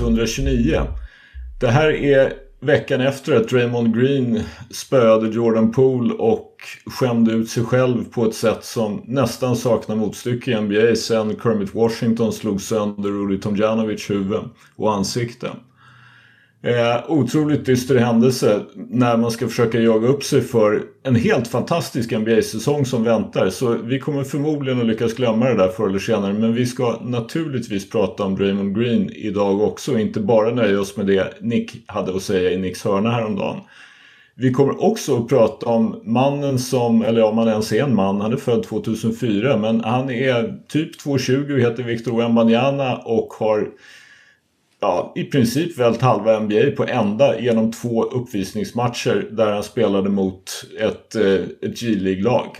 129. Det här är veckan efter att Raymond Green spöade Jordan Poole och skämde ut sig själv på ett sätt som nästan saknar motstycke i NBA sen Kermit Washington slog sönder Rudy Tomjanovic huvud och ansikte. Eh, otroligt dyster händelse när man ska försöka jaga upp sig för en helt fantastisk NBA-säsong som väntar. Så vi kommer förmodligen att lyckas glömma det där förr eller senare. Men vi ska naturligtvis prata om Draymond Green idag också. Och inte bara nöja oss med det Nick hade att säga i Nicks hörna häromdagen. Vi kommer också att prata om mannen som, eller om han ens är en man, han är född 2004 men han är typ 2,20 och heter Victor Wembanyama och har ja, i princip vält halva NBA på ända genom två uppvisningsmatcher där han spelade mot ett, eh, ett G-League-lag.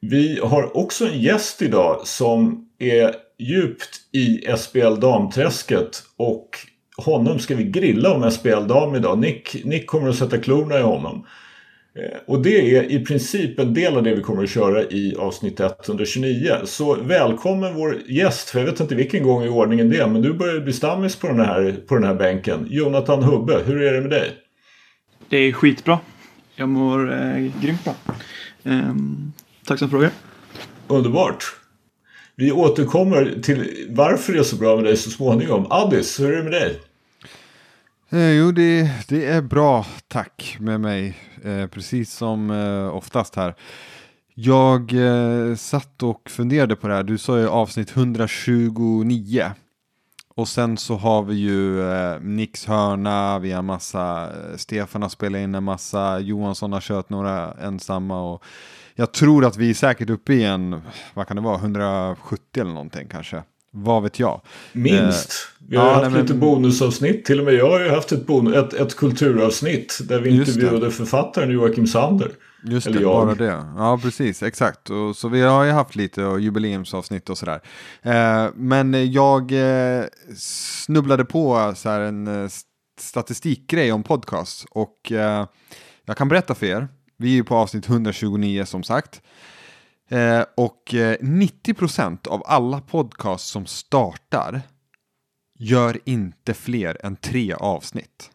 Vi har också en gäst idag som är djupt i SPL damträsket och honom ska vi grilla om SPL dam idag. Nick, Nick kommer att sätta klorna i honom. Eh, och det är i princip en del av det vi kommer att köra i avsnitt 129. Så välkommen vår gäst, för jag vet inte vilken gång i ordningen det är, men du börjar bli stammis på den här, på den här bänken. Jonathan Hubbe, hur är det med dig? Det är skitbra. Jag mår eh, grymt bra. Eh, tack som frågar. Underbart. Vi återkommer till varför det är så bra med dig så småningom. Addis, hur är det med dig? Eh, jo, det, det är bra, tack med mig. Eh, precis som eh, oftast här. Jag eh, satt och funderade på det här. Du sa ju avsnitt 129. Och sen så har vi ju eh, Nicks hörna, vi har massa, eh, Stefan har spelat in en massa, Johansson har kört några ensamma och jag tror att vi är säkert uppe i en, vad kan det vara, 170 eller någonting kanske. Vad vet jag? Minst. Eh, vi har ja, haft nej, lite men... bonusavsnitt. Till och med jag har ju haft ett, bon ett, ett kulturavsnitt där vi intervjuade författaren Joakim Sander. Just Eller det, jag. bara det. Ja, precis, exakt. Och, så vi har ju haft lite och jubileumsavsnitt och sådär. Eh, men jag eh, snubblade på så här en eh, statistikgrej om podcast. Och eh, jag kan berätta för er, vi är ju på avsnitt 129 som sagt. Eh, och 90% eh, av alla podcast som startar gör inte fler än tre avsnitt.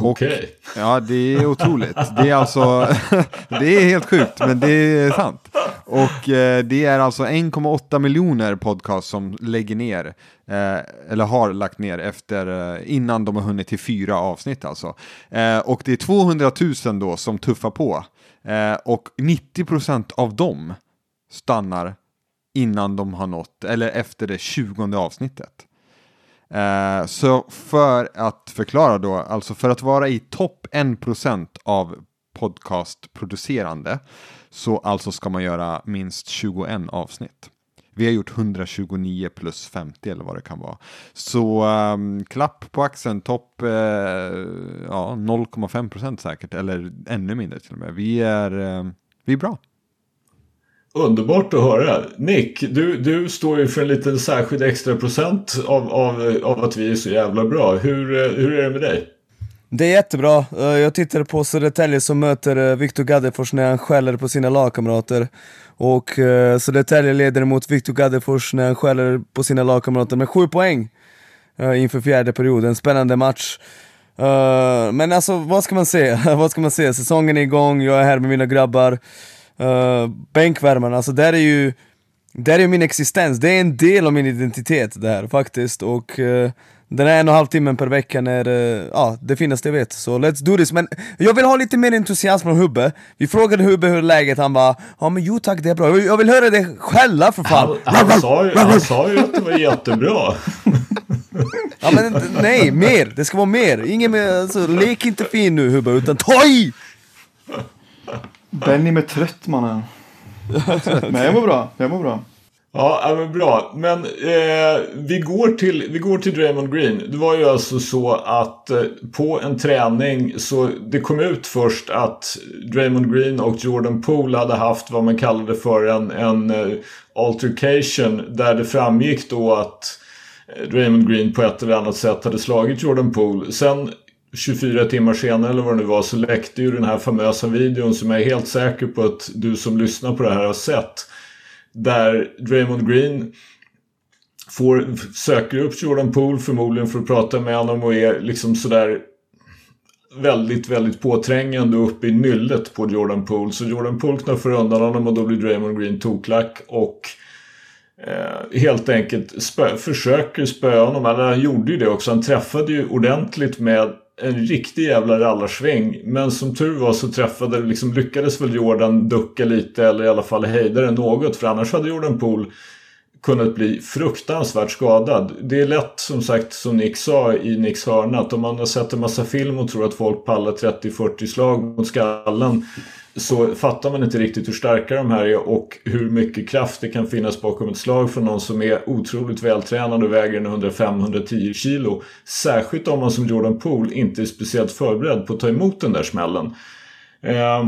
Okej. Okay. Ja, det är otroligt. Det är alltså, det är helt sjukt, men det är sant. Och eh, det är alltså 1,8 miljoner podcast som lägger ner, eh, eller har lagt ner efter, eh, innan de har hunnit till fyra avsnitt alltså. Och det är 200 000 då som tuffar på. Eh, och 90% av dem stannar innan de har nått, eller efter det 20 avsnittet. Eh, så för att förklara då, alltså för att vara i topp 1% av podcastproducerande så alltså ska man göra minst 21 avsnitt. Vi har gjort 129 plus 50 eller vad det kan vara. Så um, klapp på axeln, topp uh, ja, 0,5 procent säkert, eller ännu mindre till och med. Vi är, uh, vi är bra. Underbart att höra. Nick, du, du står ju för en liten särskild extra procent av, av, av att vi är så jävla bra. Hur, eh, hur är det med dig? Det är jättebra. Eh, jag tittade på Södertälje som möter eh, Viktor Gaddefors när han skäller på sina lagkamrater. Och eh, Södertälje leder mot Viktor Gaddefors när han skäller på sina lagkamrater med sju poäng inför fjärde perioden. Spännande match. Men alltså, vad ska man säga? vad ska man säga? Säsongen är igång, jag är här med mina grabbar. Bänkvärmarna, alltså där är ju där är min existens, det är en del av min identitet det här faktiskt. Och den här en och en halv timmen per vecka är uh, ja, det finaste jag vet. Så let's do this. Men jag vill ha lite mer entusiasm från Hubbe. Vi frågade Hubbe hur läget, han bara ja men jo tack det är bra. Jag vill höra det skälla för fan. Han, han, sa, ju, han sa ju att det var jättebra. ja men nej, mer. Det ska vara mer. Ingen mer, alltså, lek inte fin nu Hubbe, utan ta i! Benny med trött mannen. Men jag mår bra, jag mår bra. Ja, men bra. Men eh, vi, går till, vi går till Draymond Green. Det var ju alltså så att eh, på en träning så det kom ut först att Draymond Green och Jordan Poole hade haft vad man kallade för en, en eh, altercation där det framgick då att eh, Draymond Green på ett eller annat sätt hade slagit Jordan Poole. Sen 24 timmar senare eller vad det nu var så läckte ju den här famösa videon som jag är helt säker på att du som lyssnar på det här har sett. Där Draymond Green får, söker upp Jordan Poole förmodligen för att prata med honom och är liksom sådär väldigt, väldigt påträngande uppe i nyllet på Jordan Poole. Så Jordan Poole knuffar undan honom och då blir Draymond Green toklack och eh, helt enkelt spö, försöker spöa honom. Eller han gjorde ju det också. Han träffade ju ordentligt med en riktig jävla rallarsving. Men som tur var så träffade, liksom lyckades väl Jordan ducka lite eller i alla fall hejda det något. För annars hade Jordan Poole kunnat bli fruktansvärt skadad. Det är lätt som sagt som Nick sa i Nicks hörna att om man har sett en massa film och tror att folk pallar 30-40 slag mot skallen så fattar man inte riktigt hur starka de här är och hur mycket kraft det kan finnas bakom ett slag från någon som är otroligt vältränad och väger 105-110 kilo. Särskilt om man som Jordan Poole inte är speciellt förberedd på att ta emot den där smällen. Eh,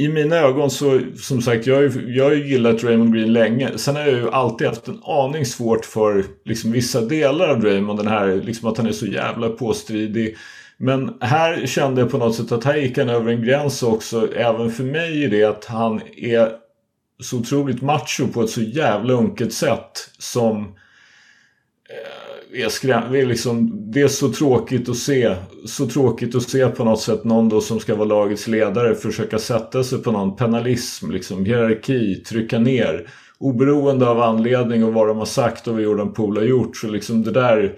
i mina ögon så, som sagt, jag, jag har ju gillat Raymond Green länge. Sen har jag ju alltid haft en aning svårt för liksom, vissa delar av Raymond, Den här, liksom att han är så jävla påstridig. Men här kände jag på något sätt att här gick han över en gräns också. Även för mig i det att han är så otroligt macho på ett så jävla unket sätt. Som eh, är, skräm, är liksom, det är så tråkigt att se. Så tråkigt att se på något sätt någon då som ska vara lagets ledare försöka sätta sig på någon penalism, liksom, hierarki, trycka ner. Oberoende av anledning och vad de har sagt och vad Jordan Poole har gjort. Så liksom det där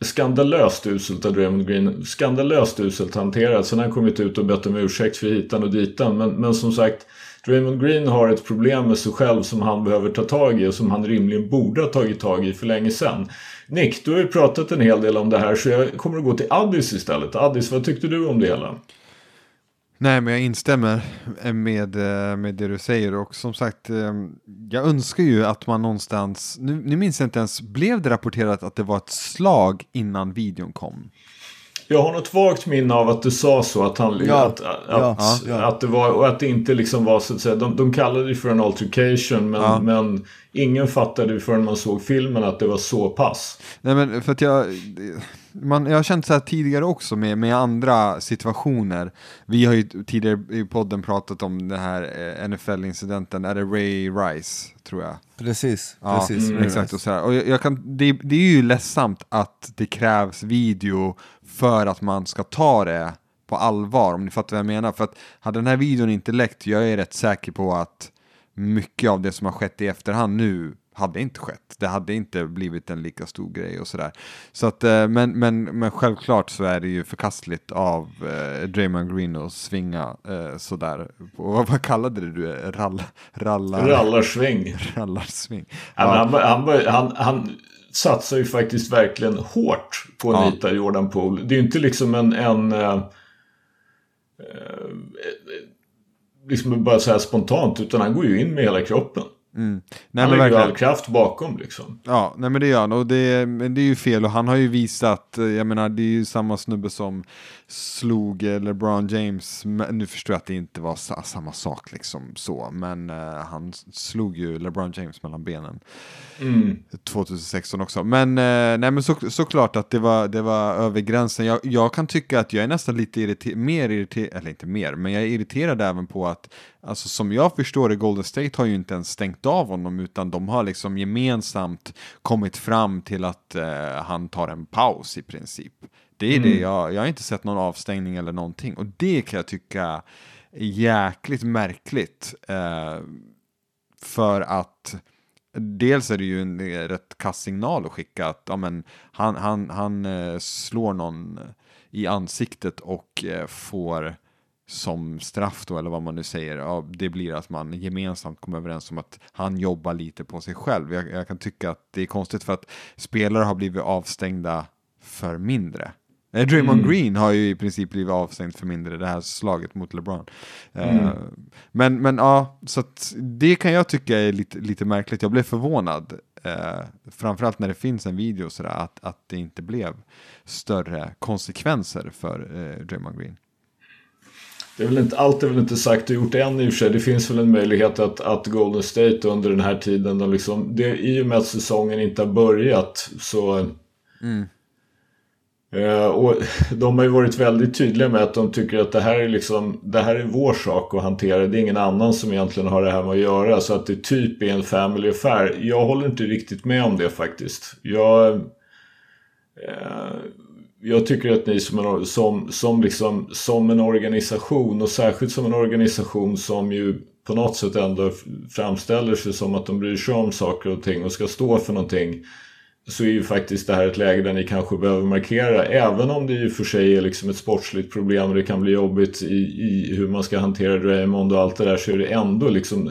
skandalöst uselt av Draymond Green. Skandalöst uselt hanterat. Sen har han kommit ut och bett om ursäkt för hitan och ditan. Men, men som sagt, Draymond Green har ett problem med sig själv som han behöver ta tag i och som han rimligen borde ha tagit tag i för länge sedan. Nick, du har ju pratat en hel del om det här så jag kommer att gå till Addis istället. Addis, vad tyckte du om det hela? Nej, men jag instämmer med, eh, med det du säger och som sagt, eh, jag önskar ju att man någonstans, nu, nu minns jag inte ens, blev det rapporterat att det var ett slag innan videon kom? Jag har något vagt minne av att du sa så. Att, han, ja, att, att, ja, att, det var, och att det inte liksom var så att säga. De, de kallade det för en altercation. Men, men ingen fattade förrän man såg filmen att det var så pass. Nej men för att jag man, jag har känt så här tidigare också med, med andra situationer. Vi har ju tidigare i podden pratat om den här eh, NFL-incidenten, är det Ray Rice, tror jag? Precis, ja, precis. Mm, exakt, och så här. Och jag, jag kan, det, det är ju ledsamt att det krävs video för att man ska ta det på allvar, om ni fattar vad jag menar. För att hade den här videon inte läckt, jag är rätt säker på att mycket av det som har skett i efterhand nu hade inte skett. Det hade inte blivit en lika stor grej och sådär. Så att, eh, men, men, men självklart så är det ju förkastligt av eh, Draymond Green att svinga eh, sådär. Vad, vad kallade det du? Rall, rallar, rallarsving. Rallarsving. Ja. Han, han, han, han satsar ju faktiskt verkligen hårt på att ja. Jordan Poole. Det är ju inte liksom en, en eh, eh liksom bara så här spontant utan han går ju in med hela kroppen. Mm. Nej, han lägger all kraft bakom liksom. Ja, nej men det gör han. Och det, men det är ju fel. Och han har ju visat, jag menar det är ju samma snubbe som slog LeBron James. Nu förstår jag att det inte var samma sak liksom så. Men uh, han slog ju LeBron James mellan benen. Mm. 2016 också. Men, uh, nej, men så, såklart att det var, det var över gränsen. Jag, jag kan tycka att jag är nästan lite irriter mer irriterad, eller inte mer, men jag är irriterad även på att Alltså som jag förstår det, Golden State har ju inte ens stängt av honom utan de har liksom gemensamt kommit fram till att uh, han tar en paus i princip. Det är mm. det, jag, jag har inte sett någon avstängning eller någonting och det kan jag tycka är jäkligt märkligt. Uh, för att dels är det ju en rätt kass signal att skicka att ja, men, han, han, han uh, slår någon i ansiktet och får som straff då, eller vad man nu säger, ja, det blir att man gemensamt kommer överens om att han jobbar lite på sig själv. Jag, jag kan tycka att det är konstigt för att spelare har blivit avstängda för mindre. Eh, Draymond mm. Green har ju i princip blivit avstängd för mindre det här slaget mot LeBron. Eh, mm. Uh, men, men ja, så det kan jag tycka är lite, lite märkligt. Jag blev förvånad, uh, framförallt när det finns en video sådär, att, att det inte blev större konsekvenser för uh, Draymond Green. Det är väl inte, allt är väl inte sagt och gjort än i och för sig. Det finns väl en möjlighet att, att Golden State under den här tiden, de liksom, det, i och med att säsongen inte har börjat så mm. Eh, och de har ju varit väldigt tydliga med att de tycker att det här är liksom Det här är vår sak att hantera. Det är ingen annan som egentligen har det här med att göra. Så att det typ är en family affair. Jag håller inte riktigt med om det faktiskt. Jag... Eh, jag tycker att ni som en, som, som, liksom, som en organisation och särskilt som en organisation som ju på något sätt ändå framställer sig som att de bryr sig om saker och ting och ska stå för någonting så är ju faktiskt det här ett läge där ni kanske behöver markera. Även om det ju för sig är liksom ett sportsligt problem och det kan bli jobbigt i, i hur man ska hantera Draymond och allt det där så är det ändå liksom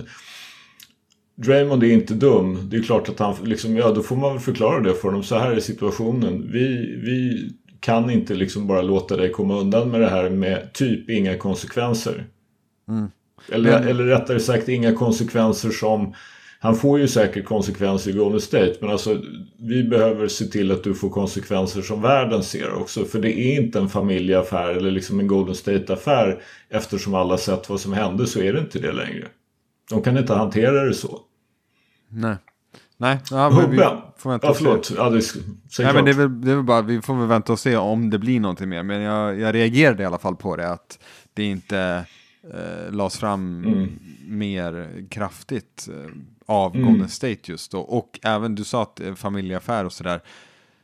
Draymond är inte dum. Det är klart att han liksom, ja då får man väl förklara det för honom. Så här är situationen. Vi, vi kan inte liksom bara låta dig komma undan med det här med typ inga konsekvenser. Mm. Eller, eller rättare sagt inga konsekvenser som han får ju säkert konsekvenser i Golden State men alltså vi behöver se till att du får konsekvenser som världen ser också. För det är inte en familjeaffär eller liksom en Golden State-affär eftersom alla sett vad som hände så är det inte det längre. De kan inte hantera det så. Nej. Nej, ja, men vi får vänta ja, se. Ja, det, Nej, men det är, väl, det är väl bara, vi får väl vänta och se om det blir någonting mer. Men jag, jag reagerade i alla fall på det, att det inte eh, lades fram mm. mer kraftigt eh, av mm. Golden State just då. Och även, du sa att eh, familjeaffär och sådär.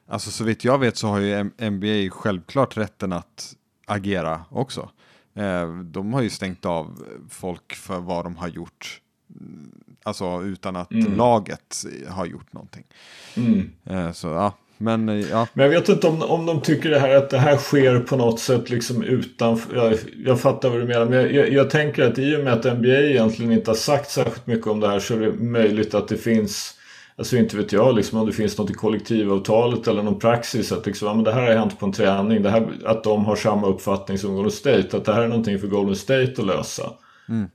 Alltså så vitt jag vet så har ju NBA självklart rätten att agera också. Eh, de har ju stängt av folk för vad de har gjort. Alltså utan att mm. laget har gjort någonting. Mm. Eh, så ja, men, eh, ja. men jag vet inte om, om de tycker det här att det här sker på något sätt liksom utan. Jag, jag fattar vad du menar. Men jag, jag, jag, tänker att i och med att NBA egentligen inte har sagt särskilt mycket om det här så är det möjligt att det finns. Alltså inte vet jag liksom om det finns något i kollektivavtalet eller någon praxis att liksom, ja, men det här har hänt på en träning. Det här, att de har samma uppfattning som Golden State. Att det här är någonting för Golden State att lösa. Mm.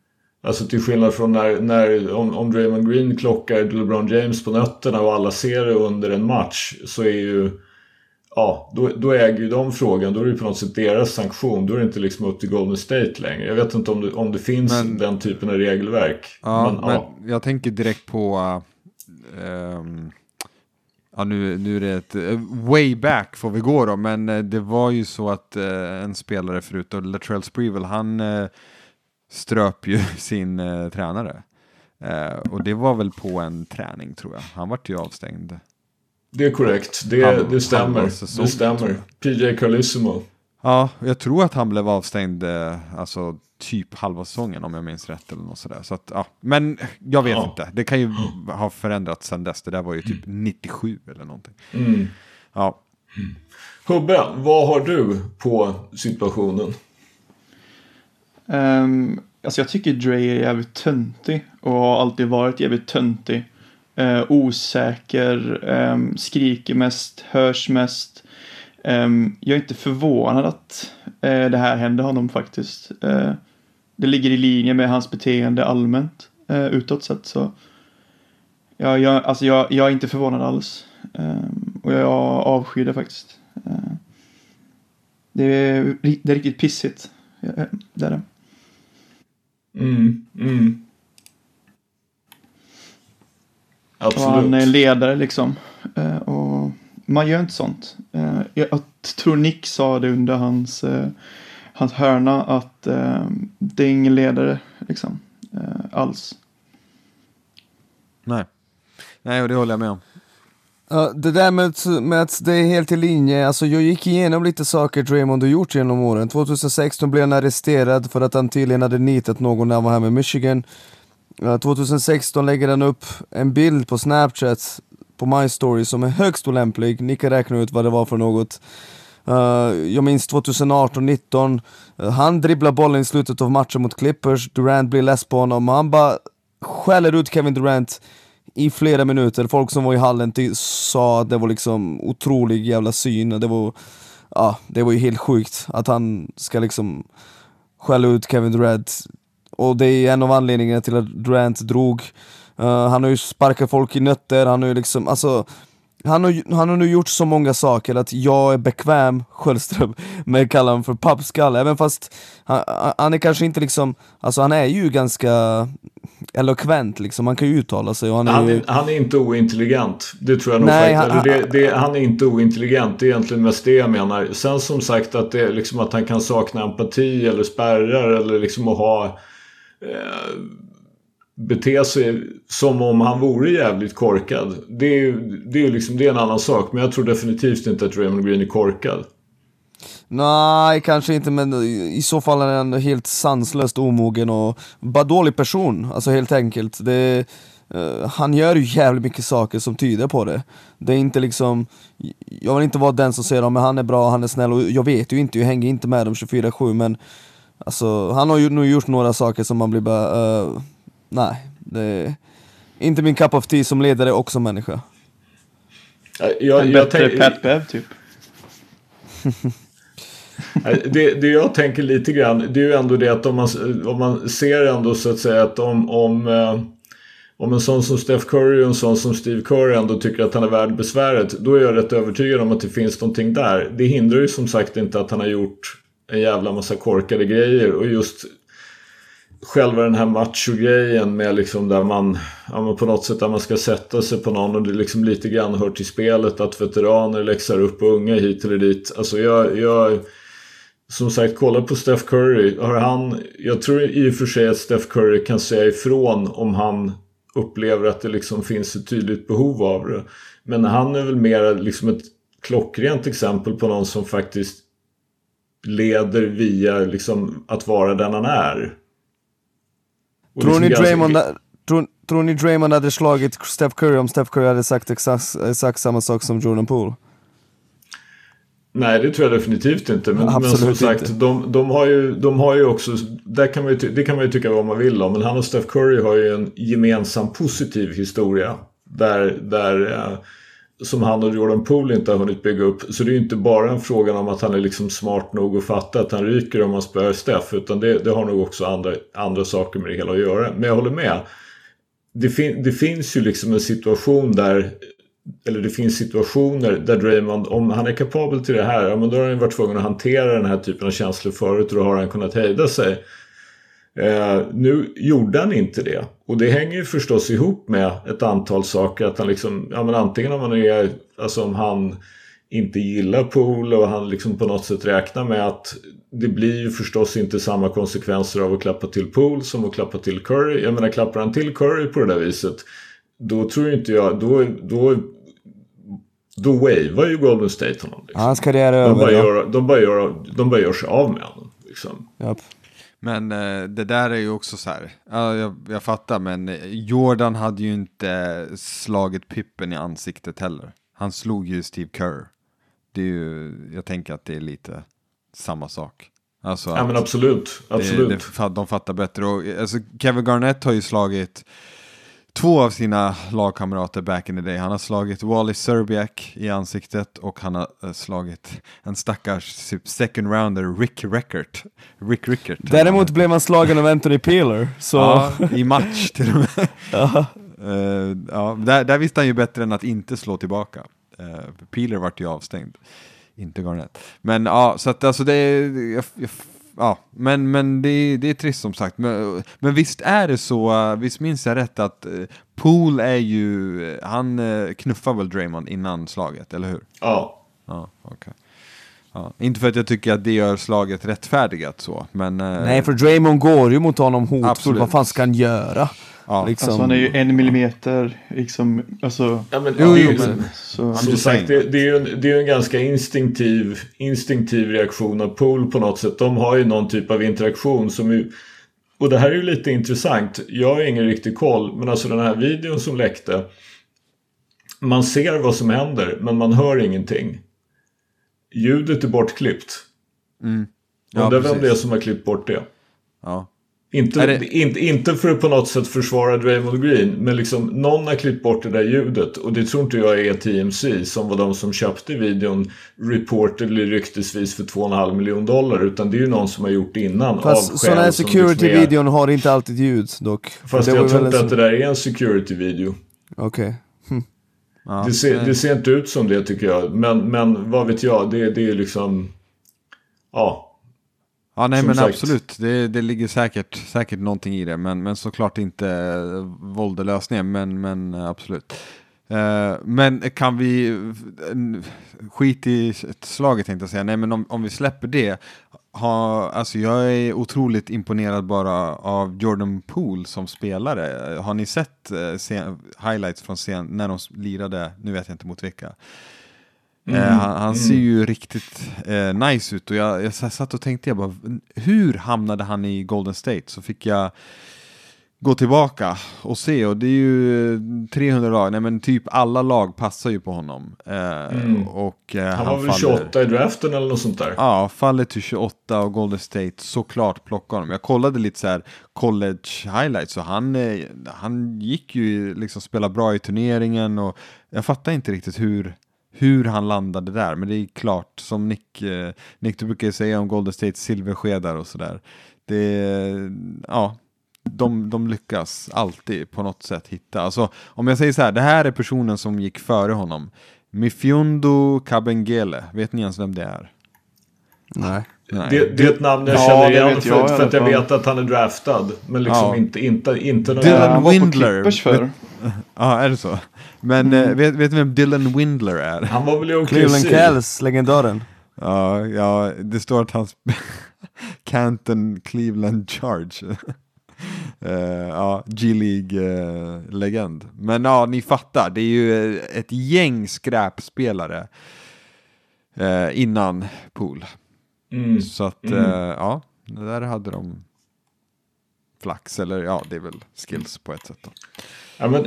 Alltså till skillnad från när, när om, om Draymond Green klockar LeBron James på nötterna och alla ser det under en match så är ju Ja, då, då äger ju de frågan. Då är det på något sätt deras sanktion. Då är det inte liksom upp till Golden State längre. Jag vet inte om det, om det finns men, den typen av regelverk. Ja, men, men ja. jag tänker direkt på... Um, ja, nu, nu är det ett... Uh, way back får vi gå då, men uh, det var ju så att uh, en spelare förut, Latrell Sprewell, han ströp ju sin eh, tränare. Eh, och det var väl på en träning tror jag. Han vart ju avstängd. Det är korrekt. Det, han, det stämmer. Säsong, det stämmer. PJ Carlissimo. Ja, jag tror att han blev avstängd eh, alltså typ halva säsongen om jag minns rätt eller något sådär. Så att, ja. Men jag vet ja. inte. Det kan ju ha förändrats sedan dess. Det där var ju typ 97 eller någonting. Mm. Ja. Hubbe, vad har du på situationen? Um, alltså jag tycker Dre är jävligt töntig och har alltid varit jävligt töntig. Uh, osäker, um, skriker mest, hörs mest. Um, jag är inte förvånad att uh, det här händer honom faktiskt. Uh, det ligger i linje med hans beteende allmänt uh, utåt sett så. Ja, jag, alltså jag, jag är inte förvånad alls. och jag avskyr det faktiskt. det, är, det är riktigt pissigt. Eh, det är det. Mm, mm. Absolut. Och han är ledare liksom. Eh, och man gör inte sånt. Eh, jag tror Nick sa det under hans, eh, hans hörna att det är ingen ledare liksom. Alls. Nej. Nej, och det håller jag med om. Ja, det där med, med att det är helt i linje, alltså jag gick igenom lite saker Draymond har gjort genom åren. 2016 blev han arresterad för att han tydligen hade nitat någon när han var här med Michigan. 2016 lägger han upp en bild på Snapchat på My Story som är högst olämplig, ni kan räkna ut vad det var för något. Uh, jag minns 2018-19, uh, han dribblar bollen i slutet av matchen mot Clippers, Durant blir less på honom, och han bara skäller ut Kevin Durant i flera minuter. Folk som var i hallen sa att det var liksom otrolig jävla syn. Det var, ja, det var ju helt sjukt att han ska liksom skälla ut Kevin Durant. Och det är en av anledningarna till att Durant drog. Uh, han har ju sparkat folk i nötter, han har ju liksom, alltså han har, han har nu gjort så många saker att jag är bekväm, Sköldström, med att kalla honom för pappskalle, även fast han, han, är kanske inte liksom, alltså han är ju ganska eloquent liksom, han kan ju uttala sig han är Han ju... är, han är inte ointelligent. Det tror jag nog Nej, han- Eller det, det, han är inte ointelligent. Det är egentligen mest det jag menar. Sen som sagt att, det, liksom att han kan sakna empati eller spärrar eller liksom att ha... Eh, bete sig som om han vore jävligt korkad. Det är ju det är, ju liksom, det är en annan sak. Men jag tror definitivt inte att Raymond Green är korkad. Nej, kanske inte, men i så fall är han helt sanslöst omogen och bara dålig person, alltså helt enkelt. Det, eh, han gör ju jävligt mycket saker som tyder på det. Det är inte liksom, jag vill inte vara den som säger att han är bra, han är snäll och jag vet ju inte, jag hänger inte med dem 24-7 men alltså, han har ju nog gjort några saker som man blir bara, eh, nej, det är inte min cup of tea som ledare och som människa. Jag, En jag bättre Pat Bev typ. Det, det jag tänker lite grann det är ju ändå det att om man, om man ser ändå så att säga att om, om, eh, om en sån som Steph Curry och en sån som Steve Kerr ändå tycker att han är värd besväret. Då är jag rätt övertygad om att det finns någonting där. Det hindrar ju som sagt inte att han har gjort en jävla massa korkade grejer och just själva den här macho-grejen med liksom där man, ja, men på något sätt där man ska sätta sig på någon och det liksom lite grann hör till spelet att veteraner läxar upp unga hit eller dit. Alltså jag, jag som sagt, kolla på Steph Curry. Har han, jag tror i och för sig att Steph Curry kan säga ifrån om han upplever att det liksom finns ett tydligt behov av det. Men han är väl mer liksom ett klockrent exempel på någon som faktiskt leder via liksom att vara den han är. Och Tror liksom ni, ganska- Draymond, tror, tror ni Draymond hade slagit Steph Curry om Steph Curry hade sagt exakt, exakt samma sak som Jordan Poole? Nej, det tror jag definitivt inte. Men, men som sagt, inte. de, de, har ju, de har ju också... Där kan man ju, det kan man ju tycka vad man vill om. Men han och Steph Curry har ju en gemensam positiv historia. Där, där, eh, som han och Jordan Poole inte har hunnit bygga upp. Så det är ju inte bara en fråga om att han är liksom smart nog att fatta att han ryker om man spöar Steph. Utan det, det har nog också andra, andra saker med det hela att göra. Men jag håller med. Det, fin, det finns ju liksom en situation där eller det finns situationer där Draymond, om han är kapabel till det här, ja, men då har han ju varit tvungen att hantera den här typen av känslor förut och då har han kunnat hejda sig. Eh, nu gjorde han inte det. Och det hänger ju förstås ihop med ett antal saker. Att han liksom, ja men antingen om han är, alltså om han inte gillar pool och han liksom på något sätt räknar med att det blir ju förstås inte samma konsekvenser av att klappa till pool som att klappa till Curry. Jag menar klappar han till Curry på det där viset då tror inte jag, då, då, då wavar ju Golden State honom. Liksom. Hans karriär är De bara, över. Ja. gör, de, bara gör, de bara gör sig av med honom. Liksom. Japp. Men eh, det där är ju också så här, ja, jag, jag fattar, men eh, Jordan hade ju inte slagit Pippen i ansiktet heller. Han slog ju Steve Kerr. Det är ju, jag tänker att det är lite samma sak. Alltså Ja men absolut, absolut. Det, det, de fattar bättre. Och, alltså, Kevin Garnett har ju slagit två av sina lagkamrater back in the day. Han har slagit Wally Serbiak i ansiktet och han har eh, slagit en stackars typ second rounder Rick Rickert. Rick Rickert. Däremot blev han slagen av Anthony Peeler, så... Ja, i match till och med. Ja. Eh, ja, där, där visste han ju bättre än att inte slå tillbaka. Uh, Peeler vart ju avstängd, inte Garnett. Men ja, så att alltså det är, jag, jag, ja, men, men det, är- det är trist som sagt. Men, men visst är det så, eh, visst minns jag rätt att uh, Pool är ju, han uh, knuffar väl Draymond innan slaget, eller hur? Ja. Ja, okej. Ja, inte för att jag tycker att det gör slaget rättfärdigat så, men... eh, Nej, för Draymond går ju mot honom hotfull. Absolut. Vad fan ska han göra? Ja, Liksom. Alltså han är ju en millimeter liksom, alltså. Ja, men, Jo, jo, men- Så, Som sagt, det, det, är ju en, det är ju en ganska instinktiv, instinktiv reaktion av Pool på något sätt. De har ju någon typ av interaktion som ju... Och det här är ju lite intressant. Jag har ingen riktig koll, men alltså den här videon som läckte. Man ser vad som händer, men man hör ingenting. Ljudet är bortklippt. Mm. Ja, Undrar vem det är som har klippt bort det. ja. Inte, det- inte, inte för att på något sätt försvara Draymond Green, men liksom någon har klippt bort det där ljudet. Och det tror inte jag är TMC som var de som köpte videon reportedly ryktesvis för 2,5 miljoner dollar. Utan det är ju någon som har gjort det innan. av Fast sådana här är- security-videon har inte alltid ljud dock. Fast jag tror en inte sån- att det där är en security-video. Okej. ja. Det ser, det ser inte ut som det tycker jag. Men, men vad vet jag, det, det är liksom... Ja. Ja, nej Som men sagt. absolut. Det, det ligger säkert, säkert någonting i det. Men, men såklart inte uh, våld är lösningen. Men, men eh, absolut. Eh, men kan vi, skit i slaget tänkte jag säga. Nej men om, om vi släpper det. Ha, alltså jag är otroligt imponerad bara av Jordan Poole som spelare. Har ni sett uh, highlights från scen när de lirade, nu vet jag inte mot vilka. Mm. Eh, han, han ser ju riktigt eh, nice ut och jag, jag satt och tänkte jag bara, hur hamnade han i Golden State? Så fick jag gå tillbaka och se och det är ju 300 lag, nej men typ alla lag passar ju på honom. Eh, Mm. och, eh, Han var väl faller- 28 i draften eller något sånt där. Ja, faller till 28 och Golden State såklart plockar honom. Jag kollade lite så här college highlights och han, eh, han gick ju liksom spela bra i turneringen och jag fattar inte riktigt hur, hur han landade där. Men det är klart, som Nick, eh, Nick du brukar säga om Golden State silverskedar och sådär. Det, ja, de, de lyckas alltid på något sätt hitta. Alltså, om jag säger så här, det här är personen som gick före honom. Mifiondo Kabengele, vet ni ens vem det är? Nej. Nej. Det, det är ett namn jag Ja, känner igen för, jag för att jag vet att han är draftad. Men liksom Ja. inte, inte, inte någon Dylan Windler. Ja, är det så? Men eh, vet, vet ni vem Dylan Windler är? Han var väl i Cleveland? Cavs, legendaren. Ja, ja, det står att han Canton Cleveland Charge. Eh, ja, G-League-legend. Men ja, ni fattar, det är ju eh, ett gäng skräpspelare eh, innan Pool. Mm. Så att, Mm. ja, där hade de flax, eller ja, det är väl skills på ett sätt då. Ja, men,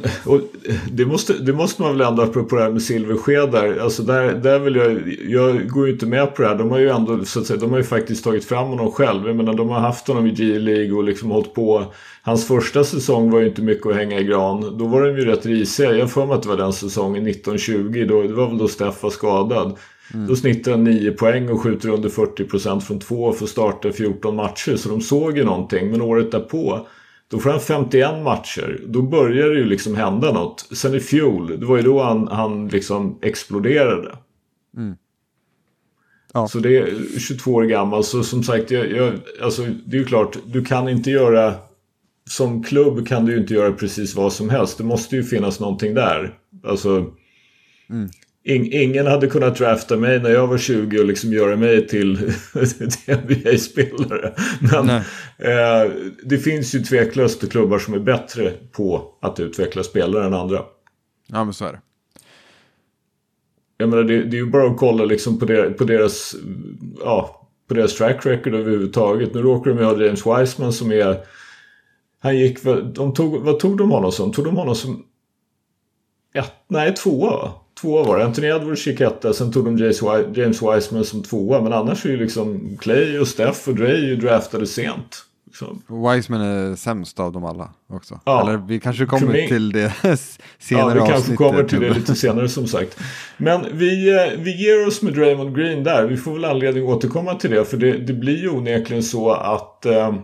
det, måste, det måste man väl ändå, apropå det här med silverskedar, alltså där, där vill jag, jag går ju inte med på det här. De har ju ändå, så att säga, de har ju faktiskt tagit fram honom själv. Jag menar, de har haft honom i G-League och liksom hållit på. Hans första säsong var ju inte mycket att hänga i gran. Då var de ju rätt risiga. Jag för mig att det var den säsongen, 1920. Då, det var väl då Steff var skadad. Då snittar han 9 poäng och skjuter under 40% från två för starta 14 matcher. Så de såg ju någonting. Men året därpå då får han 51 matcher. Då börjar det ju liksom hända något. Sen i fjol, det var ju då han, han liksom exploderade. Ja. Så det är 22 år gammal. Så som sagt, jag, jag, alltså, det är ju klart, du kan inte göra... Som klubb kan du ju inte göra precis vad som helst. Det måste ju finnas någonting där. Alltså... In, ingen hade kunnat drafta mig när jag var 20 och liksom göra mig till, till NBA-spelare. Men eh, det finns ju tveklöst klubbar som är bättre på att utveckla spelare än andra. Ja, men så är det. Jag menar, det, det är ju bara att kolla liksom på, der, på deras ja, på deras track record överhuvudtaget. Nu råkar de ju ha James Wiseman som är... Han gick. De tog, vad tog de honom som? Tog de honom som... ett, nej, tvåa va? Tvåa var det. Anthony Edwards gick etta, sen tog de James, Wi- James Wiseman som tvåa. Men annars är ju liksom Clay och Steph och Dre ju draftade sent. Liksom. Wiseman är sämst av dem alla också. Ja. Eller vi kanske kommer Kumi- till det Ja, senare vi kanske kommer till det lite senare som sagt. Men vi, eh, vi ger oss med Draymond Green där. Vi får väl anledning att återkomma till det. För det, det blir ju onekligen så att eh,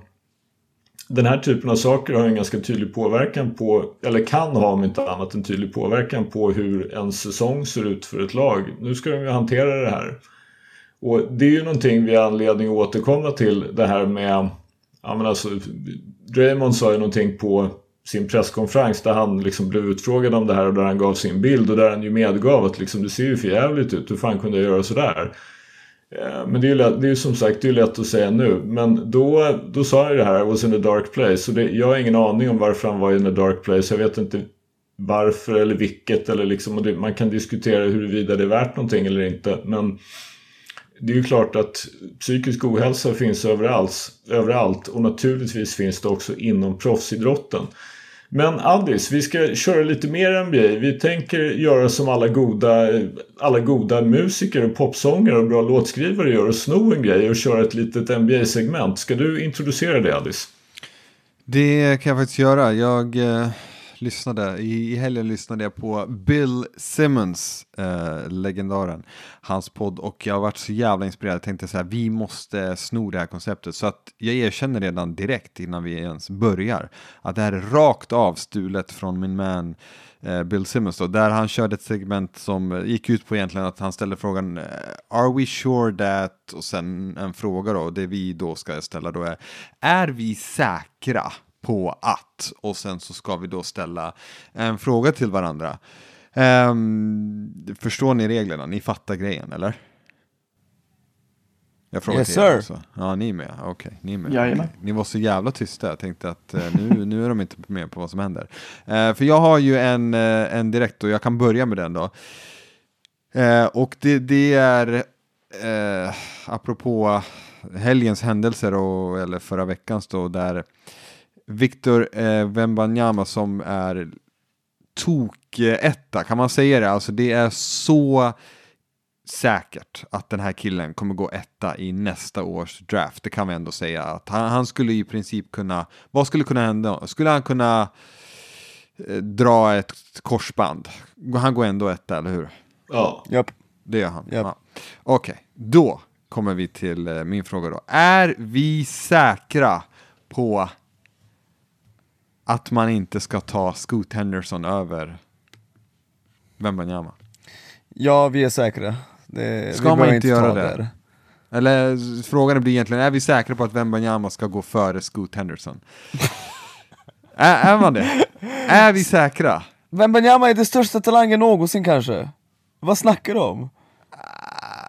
den här typen av saker har en ganska tydlig påverkan på, eller kan ha om inte annat en tydlig påverkan på hur en säsong ser ut för ett lag. Nu ska de ju hantera det här. Och det är ju någonting vi har anledning att återkomma till det här med, ja men alltså, Draymond sa ju någonting på sin presskonferens där han liksom blev utfrågad om det här och där han gav sin bild och där han ju medgav att liksom, det ser ju för jävligt ut, hur fan kunde jag göra sådär? Eh, men det är ju, lätt, det är ju som sagt det är ju lätt att säga nu. Men då, då sa jag det här, I was in a dark place. Och det, jag har ingen aning om varför han var in a dark place. Jag vet inte varför eller vilket. Eller liksom, och det, man kan diskutera huruvida det är värt någonting eller inte. Men det är ju klart att psykisk ohälsa finns överallt, överallt. Och naturligtvis finns det också inom proffsidrotten. Men Addis, vi ska köra lite mer NBA. Vi tänker göra som alla goda, alla goda musiker och popsångare och bra låtskrivare gör och sno en grej och köra ett litet NBA-segment. Ska du introducera det Addis? Det kan jag faktiskt göra. Jag, eh, lyssnade, i, i helgen lyssnade jag på Bill Simmons, eh, legendaren, hans podd och jag har varit så jävla inspirerad. Jag tänkte så här, vi måste sno det här konceptet. Så att jag erkänner redan direkt innan vi ens börjar att det här är rakt av stulet från min man eh, Bill Simmons då, där han körde ett segment som gick ut på egentligen att han ställde frågan eh, Are we sure that? Och sen en fråga då, det vi då ska ställa då är Är vi säkra på att? Och sen så ska vi då ställa en fråga till varandra. Ehm, förstår ni reglerna? Ni fattar grejen, eller? Jag frågar Yes, till er sir. också. Ja, ni är med. Okej, ni är med. Okej. Ni var så jävla tysta. Jag tänkte att eh, nu, nu är de inte med på vad som händer. Eh, för jag har ju en, eh, en direkt och jag kan börja med den då. Eh, och det, det är eh, apropå helgens händelser och, eller förra veckans då där Victor eh, Wembanyama som är tok-etta, kan man säga det? Alltså det är så säkert att den här killen kommer gå etta i nästa års draft. Det kan vi ändå säga. Att han, han skulle i princip kunna, vad skulle kunna hända? Skulle han kunna eh, dra ett korsband? Han går ändå etta, eller hur? Ja. Japp. Det gör han. Japp. Ja. Okej, då kommer vi till eh, min fråga då. Är vi säkra på att man inte ska ta Scoot Henderson över Wembanyama? Ja, vi är säkra. Det, Ska man inte göra det? där. Eller frågan blir egentligen, är vi säkra på att Wembanyama ska gå före Scoot Henderson? är, är man det? Är vi säkra? Wembanyama är den största talangen någonsin kanske. Vad snackar du om?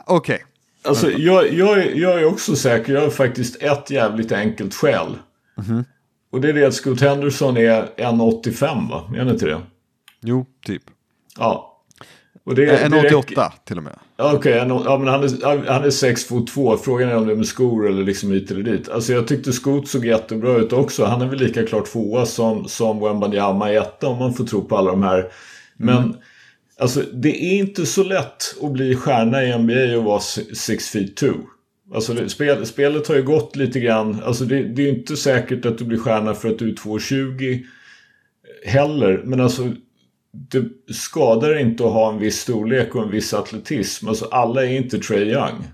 Okej. Alltså, jag, jag, är- jag är också säker. Jag har faktiskt ett jävligt enkelt skäl. Och det är det att Scoot Henderson är 1,85 va? Är han inte det? Jo, typ. Ja. Och det, En det räcker- 88 till och med. Okej, en- ja, men han är, han är 6 fot 2. Frågan är om det är med skor eller liksom hit eller dit. Alltså jag tyckte Scoot såg jättebra ut också. Han är väl lika klart tvåa som, som Wembanyama är etta om man får tro på alla de här. Men alltså det är inte så lätt att bli stjärna i NBA och vara 6 feet 2. Alltså spel, spelet har ju gått lite grann. Alltså det, det är inte säkert att du blir stjärna för att du är 2,20 heller. Men alltså det skadar inte att ha en viss storlek och en viss atletism. Alltså alla är inte Trey Young.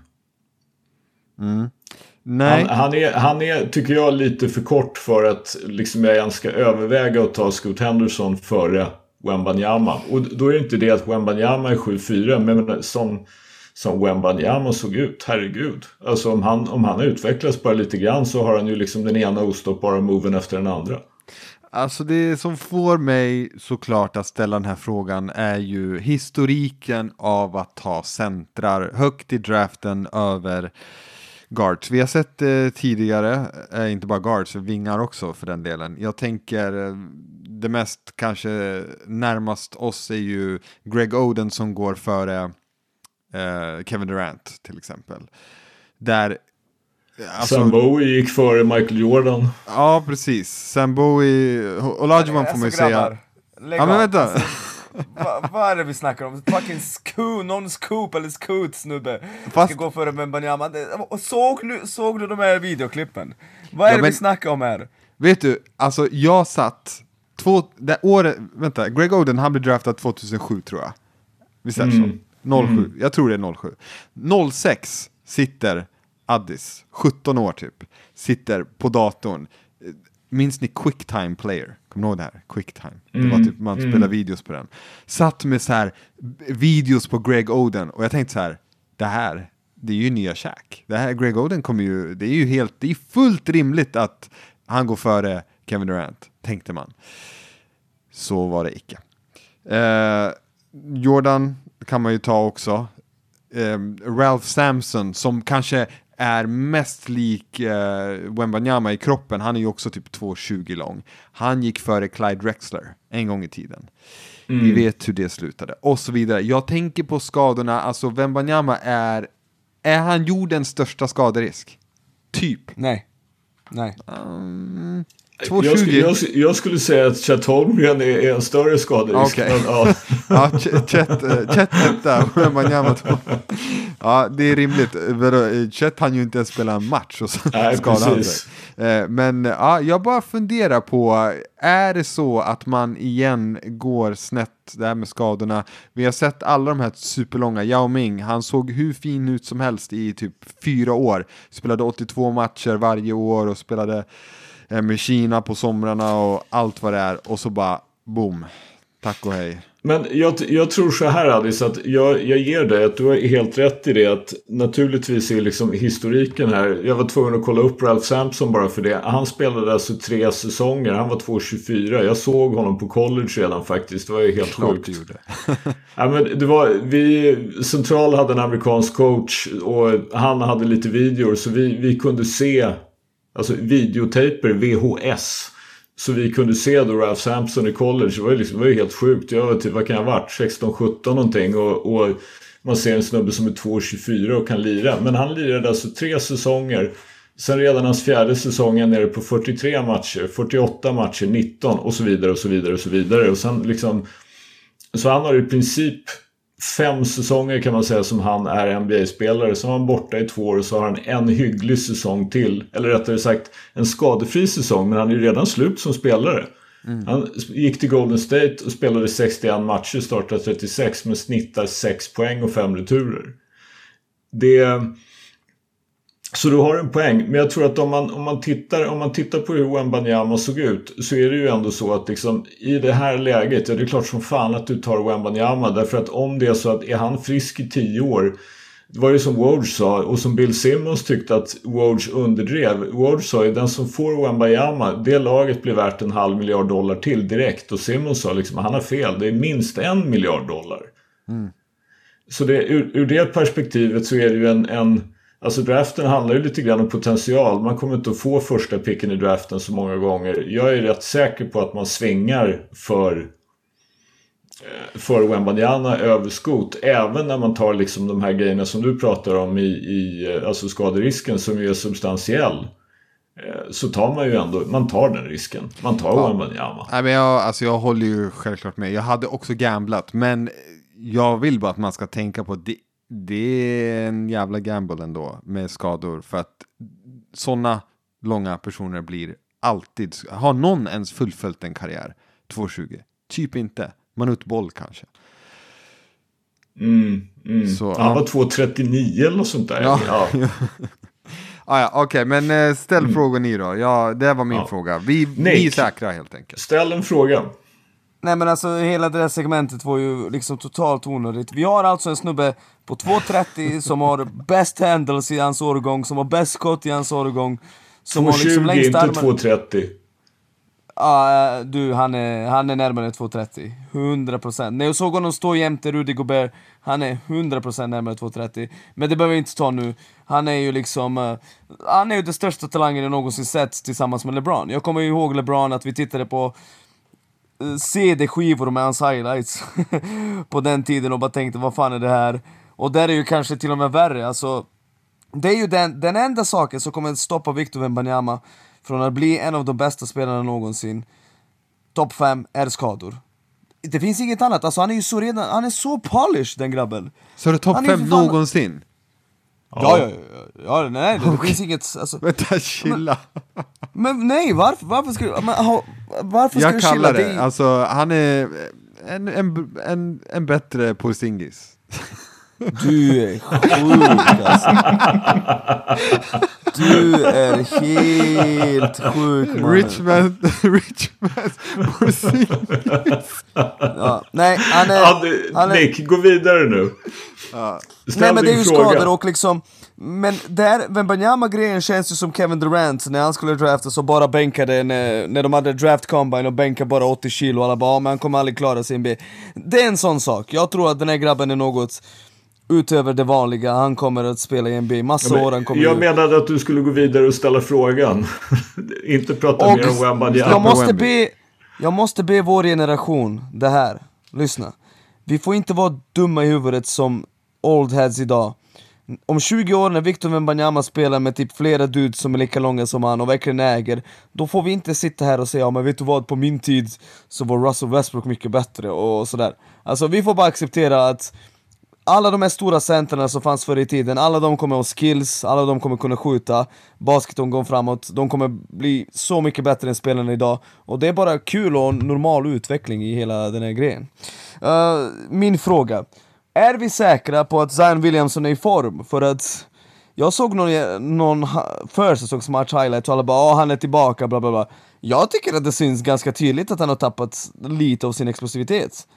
Nej. Han, han, är, han är, tycker jag, lite för kort för att liksom, jag ens ska överväga att ta Scoot Henderson före Wembanyama. Och då är det inte det att Wembanyama är 7-4, men som, som Wembanyama såg ut, herregud. Alltså om han, om han utvecklas bara lite grann så har han ju liksom den ena ostoppbara moven efter den andra. Alltså det som får mig såklart att ställa den här frågan är ju historiken av att ta centrar högt i draften över guards. Vi har sett det tidigare, eh, inte bara guards, vingar också för den delen. Jag tänker eh, det mest kanske närmast oss är ju Greg Oden som går före eh, Kevin Durant till exempel. Där alltså- Sam Bowie gick före Michael Jordan. Ja, precis. Sam Bowie, Olajuwon får man ju säga. Alltså, lägg Ja men vänta. Va, vad är det vi snackar om? Fucking scoop, någon scoop eller scoot snubbe Fast- ska gå före och Såg du, såg du de här videoklippen? Vad är Ja, det men- vi snackar om här? Vet du, alltså jag satt två, det året, vänta, Greg Oden han blev draftad 2007 tror jag. Visst är det så? 07, jag tror det är 07. 06 sitter Addis, 17 år typ, sitter på datorn. Minns ni Quicktime Player? Kommer ni ihåg det här? Quicktime. Det var typ, man spelade videos på den. Satt med så här videos på Greg Oden och jag tänkte så här, det här, det är ju nya Shaq. Det här, Greg Oden kommer ju, det är ju helt, det är fullt rimligt att han går före Kevin Durant, tänkte man. Så var det icke. Eh, Jordan kan man ju ta också. Eh, Ralph Sampson som kanske är mest lik eh, Wembanyama i kroppen. Han är ju också typ 2,20 lång. Han gick före Clyde Drexler en gång i tiden. Vi vet hur det slutade. Och så vidare. Jag tänker på skadorna. Alltså Wembanyama är... Är han jordens största skaderisk? Typ. Nej. Nej. 2,20. Jag, skulle- jag, jag skulle säga att Chet Holmgren är, är en större skaderisk. Okej. men, ja. Ja, Ch- Chet, etta, Wembanyama. Ja, det är rimligt. Eh, Chet hann ju inte ens spela en match och så Nej, skadade han precis. sig. Eh, Men ja, jag bara funderar på, är det så att man igen går snett det här med skadorna? Vi har sett alla de här superlånga, Yao Ming, han såg hur fin ut som helst i typ fyra år. Spelade 82 matcher varje år och spelade med Kina på somrarna och allt vad det är. Och så bara, boom, tack och hej. Men jag, jag tror så här Alice, att jag, jag ger dig att du har helt rätt i det. Att naturligtvis är liksom historiken här. Jag var tvungen att kolla upp Ralph Sampson bara för det. Han spelade alltså tre säsonger. Han var 2,24. Jag såg honom på college redan faktiskt. Det var ju helt Klart sjukt. du gjorde. Ja, men det var, vi, Central hade en amerikansk coach och han hade lite videor så vi, vi kunde se alltså videotaper, VHS. Så vi kunde se då Ralph Sampson i college. Det var ju, liksom, det var ju helt sjukt. Jag var typ, vad kan jag ha varit? 16-17 någonting. Och, och man ser en snubbe som är 2,24 och kan lira. Men han lirade alltså tre säsonger. Sen redan hans fjärde säsong är nere på 43 matcher, 48 matcher, 19 och så vidare och så vidare och så vidare. Och sen liksom så han har i princip fem säsonger kan man säga som han är NBA-spelare. Så var han borta i två år och så har han en hygglig säsong till. Eller rättare sagt en skadefri säsong men han är ju redan slut som spelare. Han gick till Golden State och spelade 61 matcher, startade 36 men snittar 6 poäng och 5 returer. Det... Så du har en poäng. Men jag tror att om man, om man, tittar, om man tittar på hur Wembanyama såg ut så är det ju ändå så att liksom, i det här läget, ja det är klart som fan att du tar Wembanyama därför att om det är så att är han frisk i 10 år det var ju som Woj sa och som Bill Simmons tyckte att Woj underdrev. Woj sa ju den som får Wembanyama, det laget blir värt en halv miljard dollar till direkt. Och Simmons sa liksom han har fel, det är minst en miljard dollar. Så det, ur, ur det perspektivet så är det ju en, en Alltså draften handlar ju lite grann om potential. Man kommer inte att få första picken i draften så många gånger. Jag är rätt säker på att man svingar för eh, för Wembanyama över skot. Även när man tar liksom de här grejerna som du pratar om i, i eh, alltså skaderisken som ju är substantiell. Eh, Så tar man ju ändå, man tar den risken. Man tar Ja. Wembanyama. Nej, men jag, alltså jag håller ju självklart med. Jag hade också gamblat, men jag vill bara att man ska tänka på att det, det är en jävla gamble ändå med skador. För att sådana långa personer blir alltid... Har någon ens fullföljt en karriär? 2,20? Typ inte. Manut Boll kanske. Mm, mm. Så, Han ja. var 2,39 eller något sånt där. Ja. Ja. Ah, ja, Okej, men eh, ställ frågor ni då. Ja, det var min Ja. fråga. Vi, vi är säkra helt enkelt. Ställ en fråga. Nej men alltså hela det där segmentet var ju liksom totalt onödigt. Vi har alltså en snubbe på 2.30 som har best handles i hans årgång, som har best skott i hans årgång. Som har 2,20 liksom längst inte armar. 2,30. Ja, du han är, han är närmare 2.30. 100%. När jag såg honom stå jämte Rudy Gobert, han är 100% närmare 2.30. Men det behöver vi inte ta nu. Han är ju liksom, eh, han är ju den största talangen jag någonsin sett tillsammans med LeBron. Jag kommer ju ihåg LeBron att vi tittade på CD-skivor med hans highlights på den tiden och bara tänkte vad fan är det här? Och där är ju kanske till och med värre, alltså det är ju den, den enda saken som kommer att stoppa Victor Wembanyama från att bli en av de bästa spelarna någonsin. Topp 5 är skador. Det finns inget annat, alltså han är ju så redan, han är så polished den grabben. Så är det topp Han är ju fem för fan- någonsin? Ja, ja, ja, ja nej, det, det finns inget, alltså, Vänta, chilla. men nej, varför, varför ska du, men, ha, varför ska Jag du chilla? kallar det, är- alltså han är en, en, en, en bättre Porzingis. Du är sjuk alltså. Du är helt sjuk mannen. Richmond, Richmond Porzingis. Ja, nej, han är... Ja, du, han är Nick, gå vidare nu. Ställ nej men det är ju fråga. skador och liksom... Men där, Wembanyama-grejen känns ju som Kevin Durant när han skulle drafta så bara bänkade när, när de hade draft combine och bänkade bara 80 kilo och alla bara "Ja, men han kommer aldrig klara sin B. Det är en sån sak, jag tror att den här grabben är något utöver det vanliga, han kommer att spela i NBA massa år, han kommer jag ju- menade att du skulle gå vidare och ställa frågan. Inte prata Och mer om Wembanyama. jag måste be, jag måste be vår generation, det här, lyssna. Vi får inte vara dumma i huvudet som old heads idag. om 20 år när Victor Wembanyama spelar med typ flera dudes som är lika långa som han och verkligen äger, då får vi inte sitta här och säga ja men vet du vad, på min tid så var Russell Westbrook mycket bättre och sådär. Alltså vi får bara acceptera att alla de här stora centrarna som fanns förr i tiden, alla de kommer ha skills, alla de kommer kunna skjuta, basketen går framåt, de kommer bli så mycket bättre än spelarna idag. Och det är bara kul och normal utveckling i hela den här grejen. Uh, min fråga, är vi säkra på att Zion Williamson är i form? För att jag såg någon, någon försäsongsmatch highlight och alla bara oh, han är tillbaka, bla bla bla. Jag tycker att det syns ganska tydligt att han har tappat lite av sin explosivitet.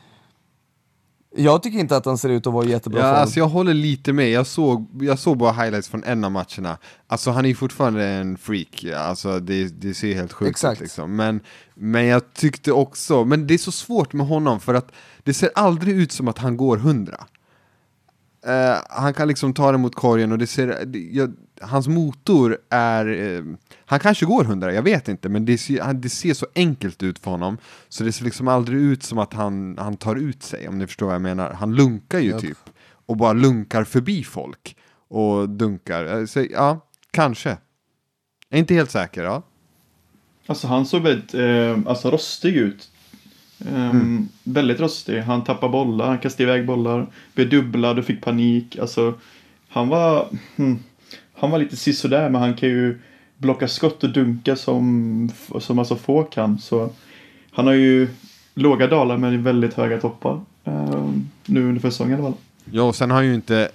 Jag tycker inte att han ser ut att vara i jättebra ja, form. Alltså jag håller lite med, jag såg, jag såg bara highlights från en av matcherna. Alltså han är ju fortfarande en freak, alltså det, det ser helt sjukt Exakt. ut liksom. Men, men jag tyckte också, men det är så svårt med honom för att det ser aldrig ut som att han går hundra. Eh, han kan liksom ta det mot korgen och det ser, det, jag, hans motor är, eh, han kanske går 100, jag vet inte, men det ser, det ser så enkelt ut för honom. Så det ser liksom aldrig ut som att han, han tar ut sig, om ni förstår vad jag menar. Han lunkar ju Japp. typ, och bara lunkar förbi folk. Och dunkar, Eh, så, ja, kanske. Jag är inte helt säker, ja. Alltså han såg väldigt eh, alltså, rostig ut. Ehm, Väldigt rostig. Han tappade bollar, han kastade iväg bollar, blev dubblad och fick panik. Alltså, han var, hmm, han var lite sisådär men han kan ju blocka skott och dunka som, som alltså få kan. Så han har ju låga dalar men väldigt höga toppar. ehm, nu under säsongen i alla fall. Ja, och sen har han ju inte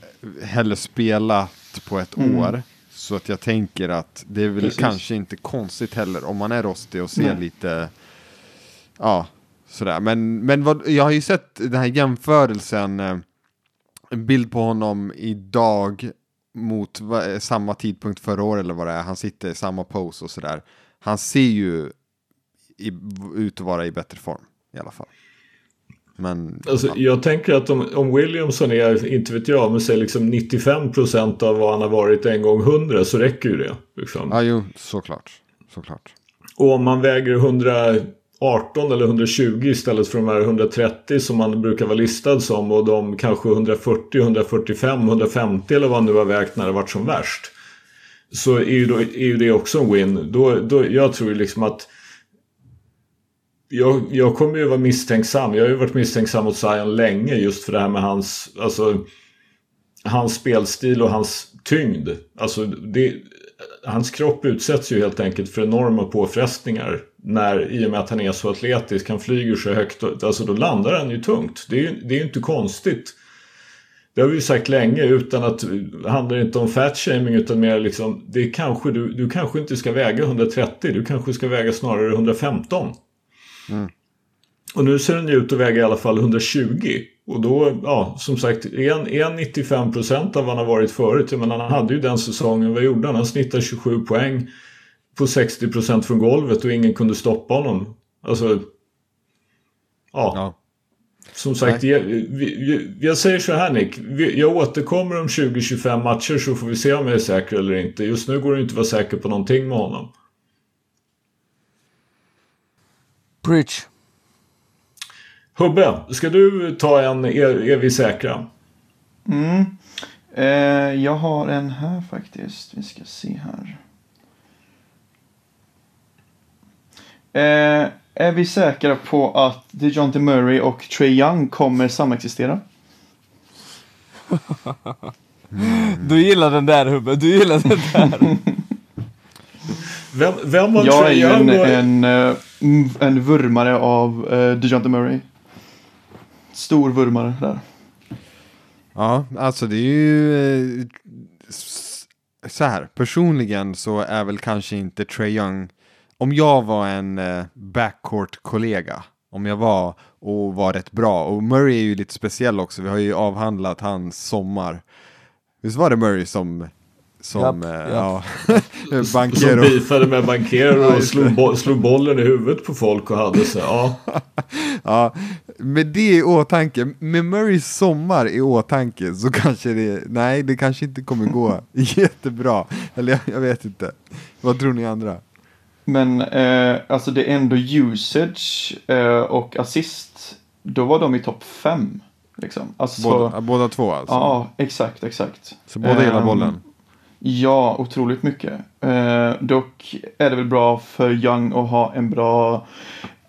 heller spelat på ett Mm. år. Så att jag tänker att det är väl Precis. kanske inte konstigt heller om man är rostig och ser Nej. lite, ja, sådär. Men, men vad, jag har ju sett den här jämförelsen, eh, en bild på honom idag mot va, samma tidpunkt förra året eller vad det är. Han sitter i samma pose och sådär. Han ser ju i, ut att vara i bättre form i alla fall. Men, Alltså, ja. Jag tänker att om, om Williamson är, inte vet jag, men säg liksom 95% av vad han har varit en gång 100 så räcker ju det. Liksom. ja, jo, såklart. Såklart. Och om man väger 118 eller 120 istället för de här 130 som man brukar vara listad som och de kanske 140, 145, 150 eller vad han nu har vägt när det varit som värst. Så är ju, då, är ju det också en win. Då, då, jag tror ju liksom att jag, jag kommer ju vara misstänksam. Jag har ju varit misstänksam mot Zion länge just för det här med hans, alltså, hans spelstil och hans tyngd. Alltså, det, hans kropp utsätts ju helt enkelt för enorma påfrestningar när, i och med att han är så atletisk, han flyger så högt, alltså då landar han ju tungt. Det är ju det är inte konstigt. Det har vi ju sagt länge utan att det handlar inte om fatshaming utan mer liksom det kanske, du, du kanske inte ska väga 130, du kanske ska väga snarare 115. Och nu ser den ju ut att väga i alla fall 120. Och då, ja, som sagt, är han, är han 95% av vad han har varit förut? Jag menar, han hade ju den säsongen, vad gjorde han? Han snittade 27 poäng på 60% från golvet och ingen kunde stoppa honom. Alltså, ja. Ja. Som sagt, jag, vi, vi, jag säger så här Nick. Jag återkommer om 20-25 matcher så får vi se om jag är säker eller inte. Just nu går det inte att vara säker på någonting med honom. Preach. Hubbe, ska du ta en Är, är vi säkra? Mm. Eh, jag har en här faktiskt. Vi ska se här. Eh, är vi säkra på att DeJounte Murray och Trey Young kommer samexistera? Du gillar den där Hubbe, du gillar den där. Vem, vem var Jag är ju en, och- en, eh, en vurmare av uh, DeJounte Murray. Stor vurmare där. Ja, alltså det är ju eh, så här. Personligen så är väl kanske inte Trae Young, om jag var en eh, backcourt-kollega, om jag var och var rätt bra, och Murray är ju lite speciell också, vi har ju avhandlat hans sommar. Visst var det Murray som, som Japp, eh, japp. ja, Som beefade med Banquero Ja, och slog, bo slog bollen i huvudet på folk och hade sig. Ja. Ja, med det i åtanke, med Murrays sommar i åtanke så kanske det, nej det kanske inte kommer gå jättebra. Eller jag, jag vet inte. Vad tror ni andra? Men eh, alltså det är ändå usage eh, och assist. Då var de i topp fem. Liksom. Alltså, Båda, så, båda två alltså? ja, exakt, exakt. Så båda gillar Ehm, bollen? Ja, otroligt mycket. Eh, dock är det väl bra för Young att ha en bra,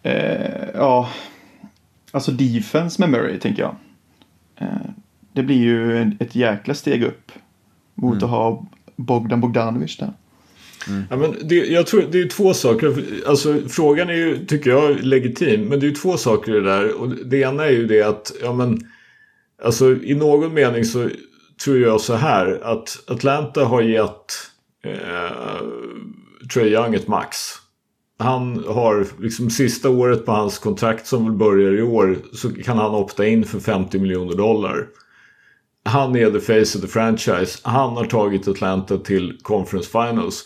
eh, ja, alltså defense med Murray tänker jag. Eh, det blir ju ett jäkla steg upp mot Mm. att ha Bogdan Bogdanovic där. Mm. Ja, men det, jag tror det är två saker. Alltså, frågan är ju, tycker jag, legitim. Men det är ju två saker i det där. Och det ena är ju det att, ja men, alltså i någon mening så tror jag så här att Atlanta har gett eh, Trae Young ett max. Han har liksom sista året på hans kontrakt som väl börjar i år så kan han opta in för 50 miljoner dollar. Han är the face of the franchise. Han har tagit Atlanta till conference finals.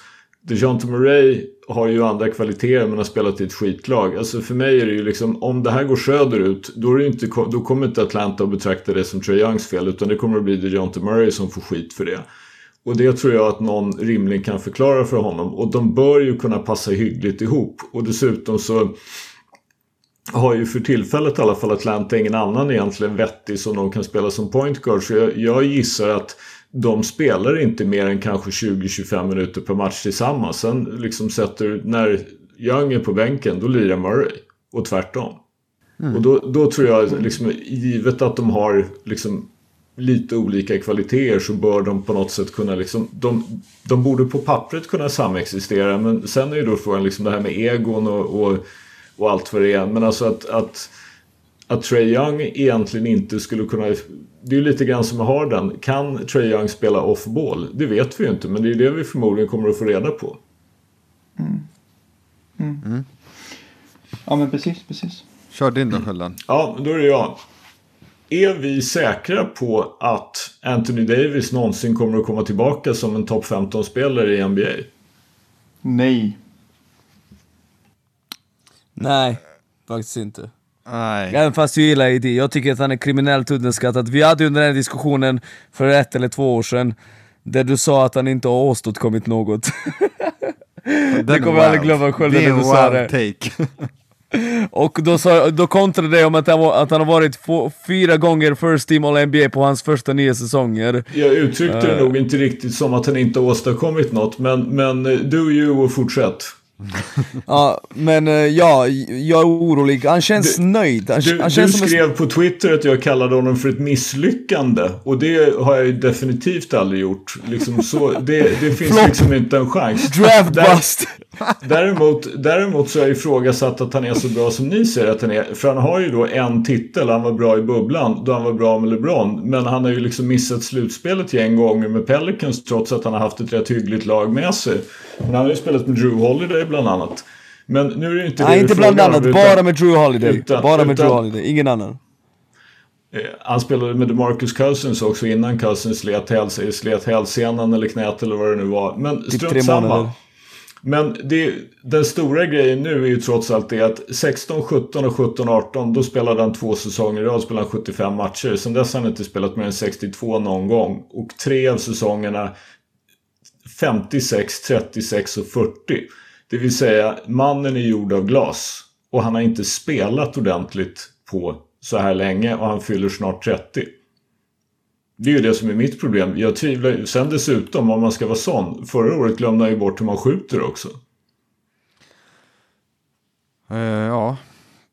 DeJounte Murray har ju andra kvaliteter men har spelat i ett skitlag. Alltså för mig är det ju liksom, om det här går söderut då, är det inte, då kommer inte Atlanta att betrakta det som Trae Youngs fel utan det kommer att bli DeJounte Murray som får skit för det. Och det tror jag att någon rimligen kan förklara för honom. Och de bör ju kunna passa hyggligt ihop. Och dessutom så har ju för tillfället i alla fall Atlanta ingen annan egentligen vettig som de kan spela som point guard. Så jag, jag gissar att de spelar inte mer än kanske 20-25 minuter per match tillsammans. Sen liksom sätter, när Young är på bänken, då lirar Murray. Och tvärtom. Och då, då tror jag, liksom, givet att de har liksom lite olika kvaliteter så bör de på något sätt kunna liksom, de, de borde på pappret kunna samexistera men sen är ju då frågan liksom det här med egon och, och, och allt vad det är. Men alltså att, att, att Trae Young egentligen inte skulle kunna, det är lite grann som med Harden. Kan Trae Young spela off-ball? Det vet vi ju inte men det är det vi förmodligen kommer att få reda på. Ja, men precis, precis. Kör din då Skölden. Ja, då är det jag. Är vi säkra på att Anthony Davis någonsin kommer att komma tillbaka som en topp 15-spelare i NBA? Nej. Nej, faktiskt inte. Nej. Även fast jag gillar ID, jag tycker att han är kriminellt underskattad. Vi hade ju den här diskussionen för ett eller två år sedan, där du sa att han inte har åstadkommit något. Det kommer jag aldrig glömma själv när du sa wild det. take. Och då, sa, då kontrade jag om att han, var, att han har varit få, fyra gånger first team all NBA på hans första nio säsonger. Jag uttryckte det Eh. nog inte riktigt som att han inte har åstadkommit något men, men do you och fortsätt. Ja, men eh, ja, jag är orolig. Han känns Du- nöjd. Han, Du, han du känns en skrev på Twitter att jag kallade honom för ett misslyckande och det har jag ju definitivt aldrig gjort. Liksom så, det, det finns liksom inte en chans. draft bust. Däremot, däremot så har jag ifrågasatt att han är så bra som ni säger att han är. För han har ju då en titel, han var bra i bubblan då han var bra med LeBron. Men han har ju liksom missat slutspelet en gånger med Pelicans trots att han har haft ett rätt hyggligt lag med sig. Men han har ju spelat med Drew Holiday bland annat. Men nu är det inte Nej, det inte vi bland om, annat. utan- Bara med Drew Holiday. utan- bara med utan- Drew Holiday, ingen annan. Eh, Han spelade med DeMarcus Cousins också innan Cousins slet, häls- slet hälsenan eller knät eller vad det nu var. Men Typ strunt samma. Men det, den stora grejen nu är ju trots allt det att 16, 17 och 17, 18 då spelade han två säsonger i rad, spelade han 75 matcher. Sen dess har han inte spelat mer än 62 någon gång. Och tre av säsongerna 56, 36 och 40. Det vill säga mannen är gjord av glas. Och han har inte spelat ordentligt på så här länge och han fyller snart 30. Det är ju det som är mitt problem. Jag tvivlar ju- Sen dessutom, om man ska vara sån. Förra året glömde han ju bort hur man skjuter också. Uh, ja,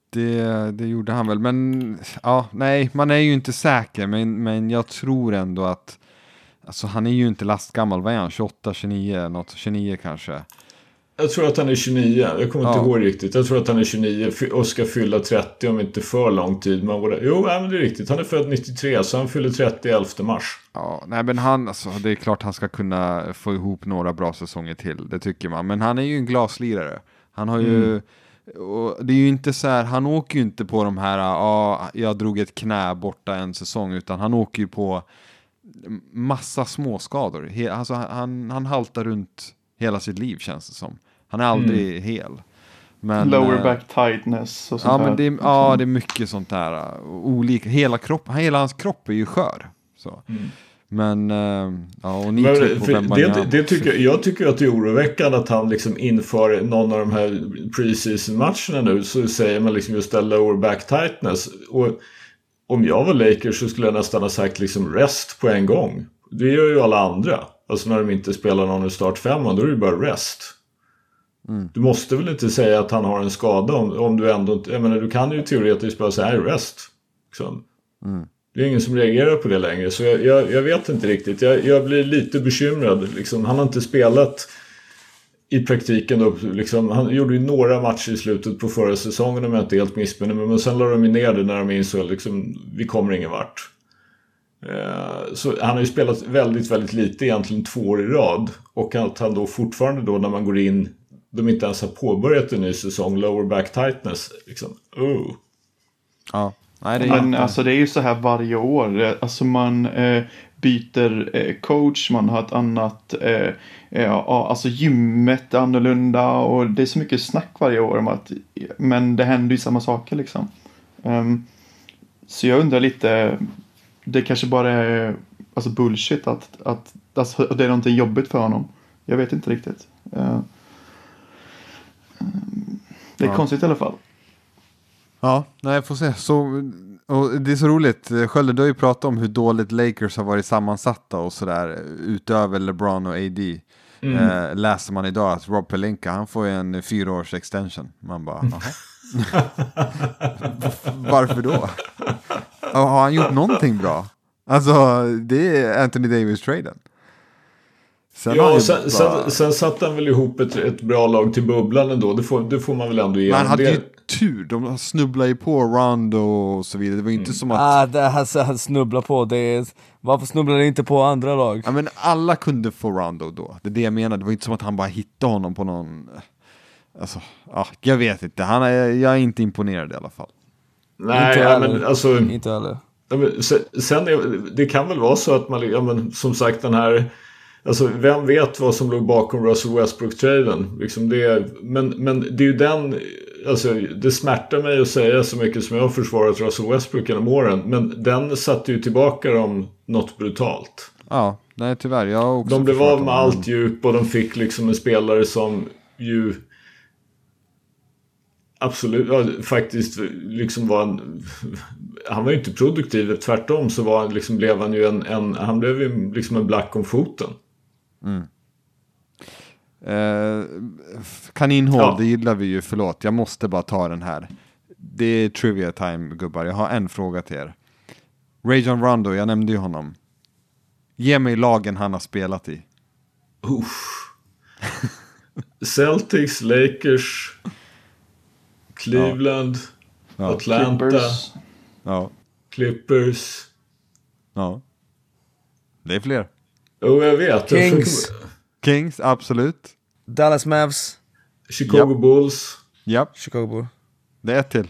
det, det gjorde han väl. Men ja, nej, man är ju inte säker. Men, men jag tror ändå att Alltså han är ju inte lastgammal, vad är han? 28, 29, något, 29 kanske. Jag tror att han är 29. Jag kommer inte Ja. ihåg riktigt. Jag tror att han är 29 fy- och ska fylla 30 om inte för lång tid. Men det- jo, nej, men det är riktigt. Han är född 93 så han fyller 30 11 mars. Ja, nej men han, alltså, det är klart han ska kunna få ihop några bra säsonger till, det tycker man. Men han är ju en glaslirare. Han har ju, och det är ju inte så här, han åker ju inte på de här, ja, jag drog ett knä borta en säsong, utan han åker ju på massa småskador. He, alltså, han, han haltar runt hela sitt liv känns det som. Han är aldrig hel. Men, Lower eh, back tightness och sånt Ja, men det, är- ja, det är mycket sånt där. uh, Olika, hela, kropp, hela hans kropp är ju skör. Så. Men, uh, ja, och ni Men, på vem det, det tycker, jag- jag tycker att det är oroväckande att han liksom inför någon av de här preseason matcherna nu så säger man liksom just det lower back tightness. Och om jag var Lakers så skulle jag nästan ha sagt liksom rest på en gång. Det gör ju alla andra. Alltså när de inte spelar någon i startfemman, då är det ju bara rest. Mm. Du måste väl inte säga att han har en skada om, om du ändå inte... Jag menar, du kan ju teoretiskt bara säga rest. Liksom. Mm. Det är ingen som reagerar på det längre, så jag, jag, jag vet inte riktigt. Jag, jag, blir lite bekymrad. Liksom, han har inte spelat i praktiken då, liksom, han gjorde ju några matcher i slutet på förra säsongen om jag inte helt missminner mig. Men sen la de ju ner det när de insåg liksom, vi kommer ingen vart. Eh, så han har ju spelat väldigt, väldigt lite, egentligen två år i rad. Och att han då fortfarande då när man går in, de inte ens har påbörjat en ny säsong, lower back tightness. Liksom, oh. Ja. Nej, det är Men alltså det är ju så här varje år. Alltså man eh, byter eh, coach, man har ett annat, eh, eh, alltså gymmet är annorlunda och det är så mycket snack varje år om att, men det händer ju samma saker liksom. Um, så jag undrar lite, det kanske bara är alltså bullshit att, att alltså, det är någonting jobbigt för honom. Jag vet inte riktigt. Uh, det är ja. konstigt i alla fall. Ja, nej, jag får se. Så, och det är så roligt, Skölde, du har ju pratat om hur dåligt Lakers har varit sammansatta och sådär, utöver LeBron och AD. Mm. Eh, läser man idag att Rob Pelinka, han får en fyraårs extension. Man bara, Varför då? Har han gjort någonting bra? Alltså, det är Anthony Davis-traden. Sen ja, sen, bara... sen, sen satte han väl ihop ett, ett bra lag till bubblan ändå. Det får, det får man väl ändå ge Men han hade ju tur. De snubblade ju på Rondo och så vidare. Det var inte mm. som att... Ah, det här, han snubblar på. Det är... Varför snubblar han inte på andra lag? Ja, men alla kunde få Rondo då. Det är det jag menar. Det var inte som att han bara hittade honom på någon... Alltså, ah, jag vet inte. Han är, jag är inte imponerad i alla fall. Nej, inte ja, men alltså... Inte heller. Ja, men, sen, är, det kan väl vara så att man, ja, men, som sagt den här Alltså vem vet vad som låg bakom Russell Westbrook-traden? Liksom det, men, men det är ju den... Alltså det smärtar mig att säga så mycket som jag har försvarat Russell Westbrook genom åren. Men den satte ju tillbaka dem något brutalt. Ja, nej tyvärr. Jag har också de blev av med allt djup och de fick liksom en spelare som ju absolut ja, faktiskt liksom var en... Han var ju inte produktiv, tvärtom så var, liksom, blev han ju en, en han blev ju liksom en black om foten. Mm. Eh, kaninhål, ja. det gillar vi ju, förlåt. Jag måste bara ta den här. Det är trivia time gubbar, jag har en fråga till er. Rajon Rondo, jag nämnde ju honom. Ge mig lagen han har spelat i. Celtics, Lakers, Cleveland, ja. Atlanta, Clippers. Ja. Clippers. Ja. Det är fler. Jo, oh, jag vet. Kings. Kings, absolut. Dallas Mavs. Chicago yep. Bulls. Ja. Chicago Bulls. Det är ett till.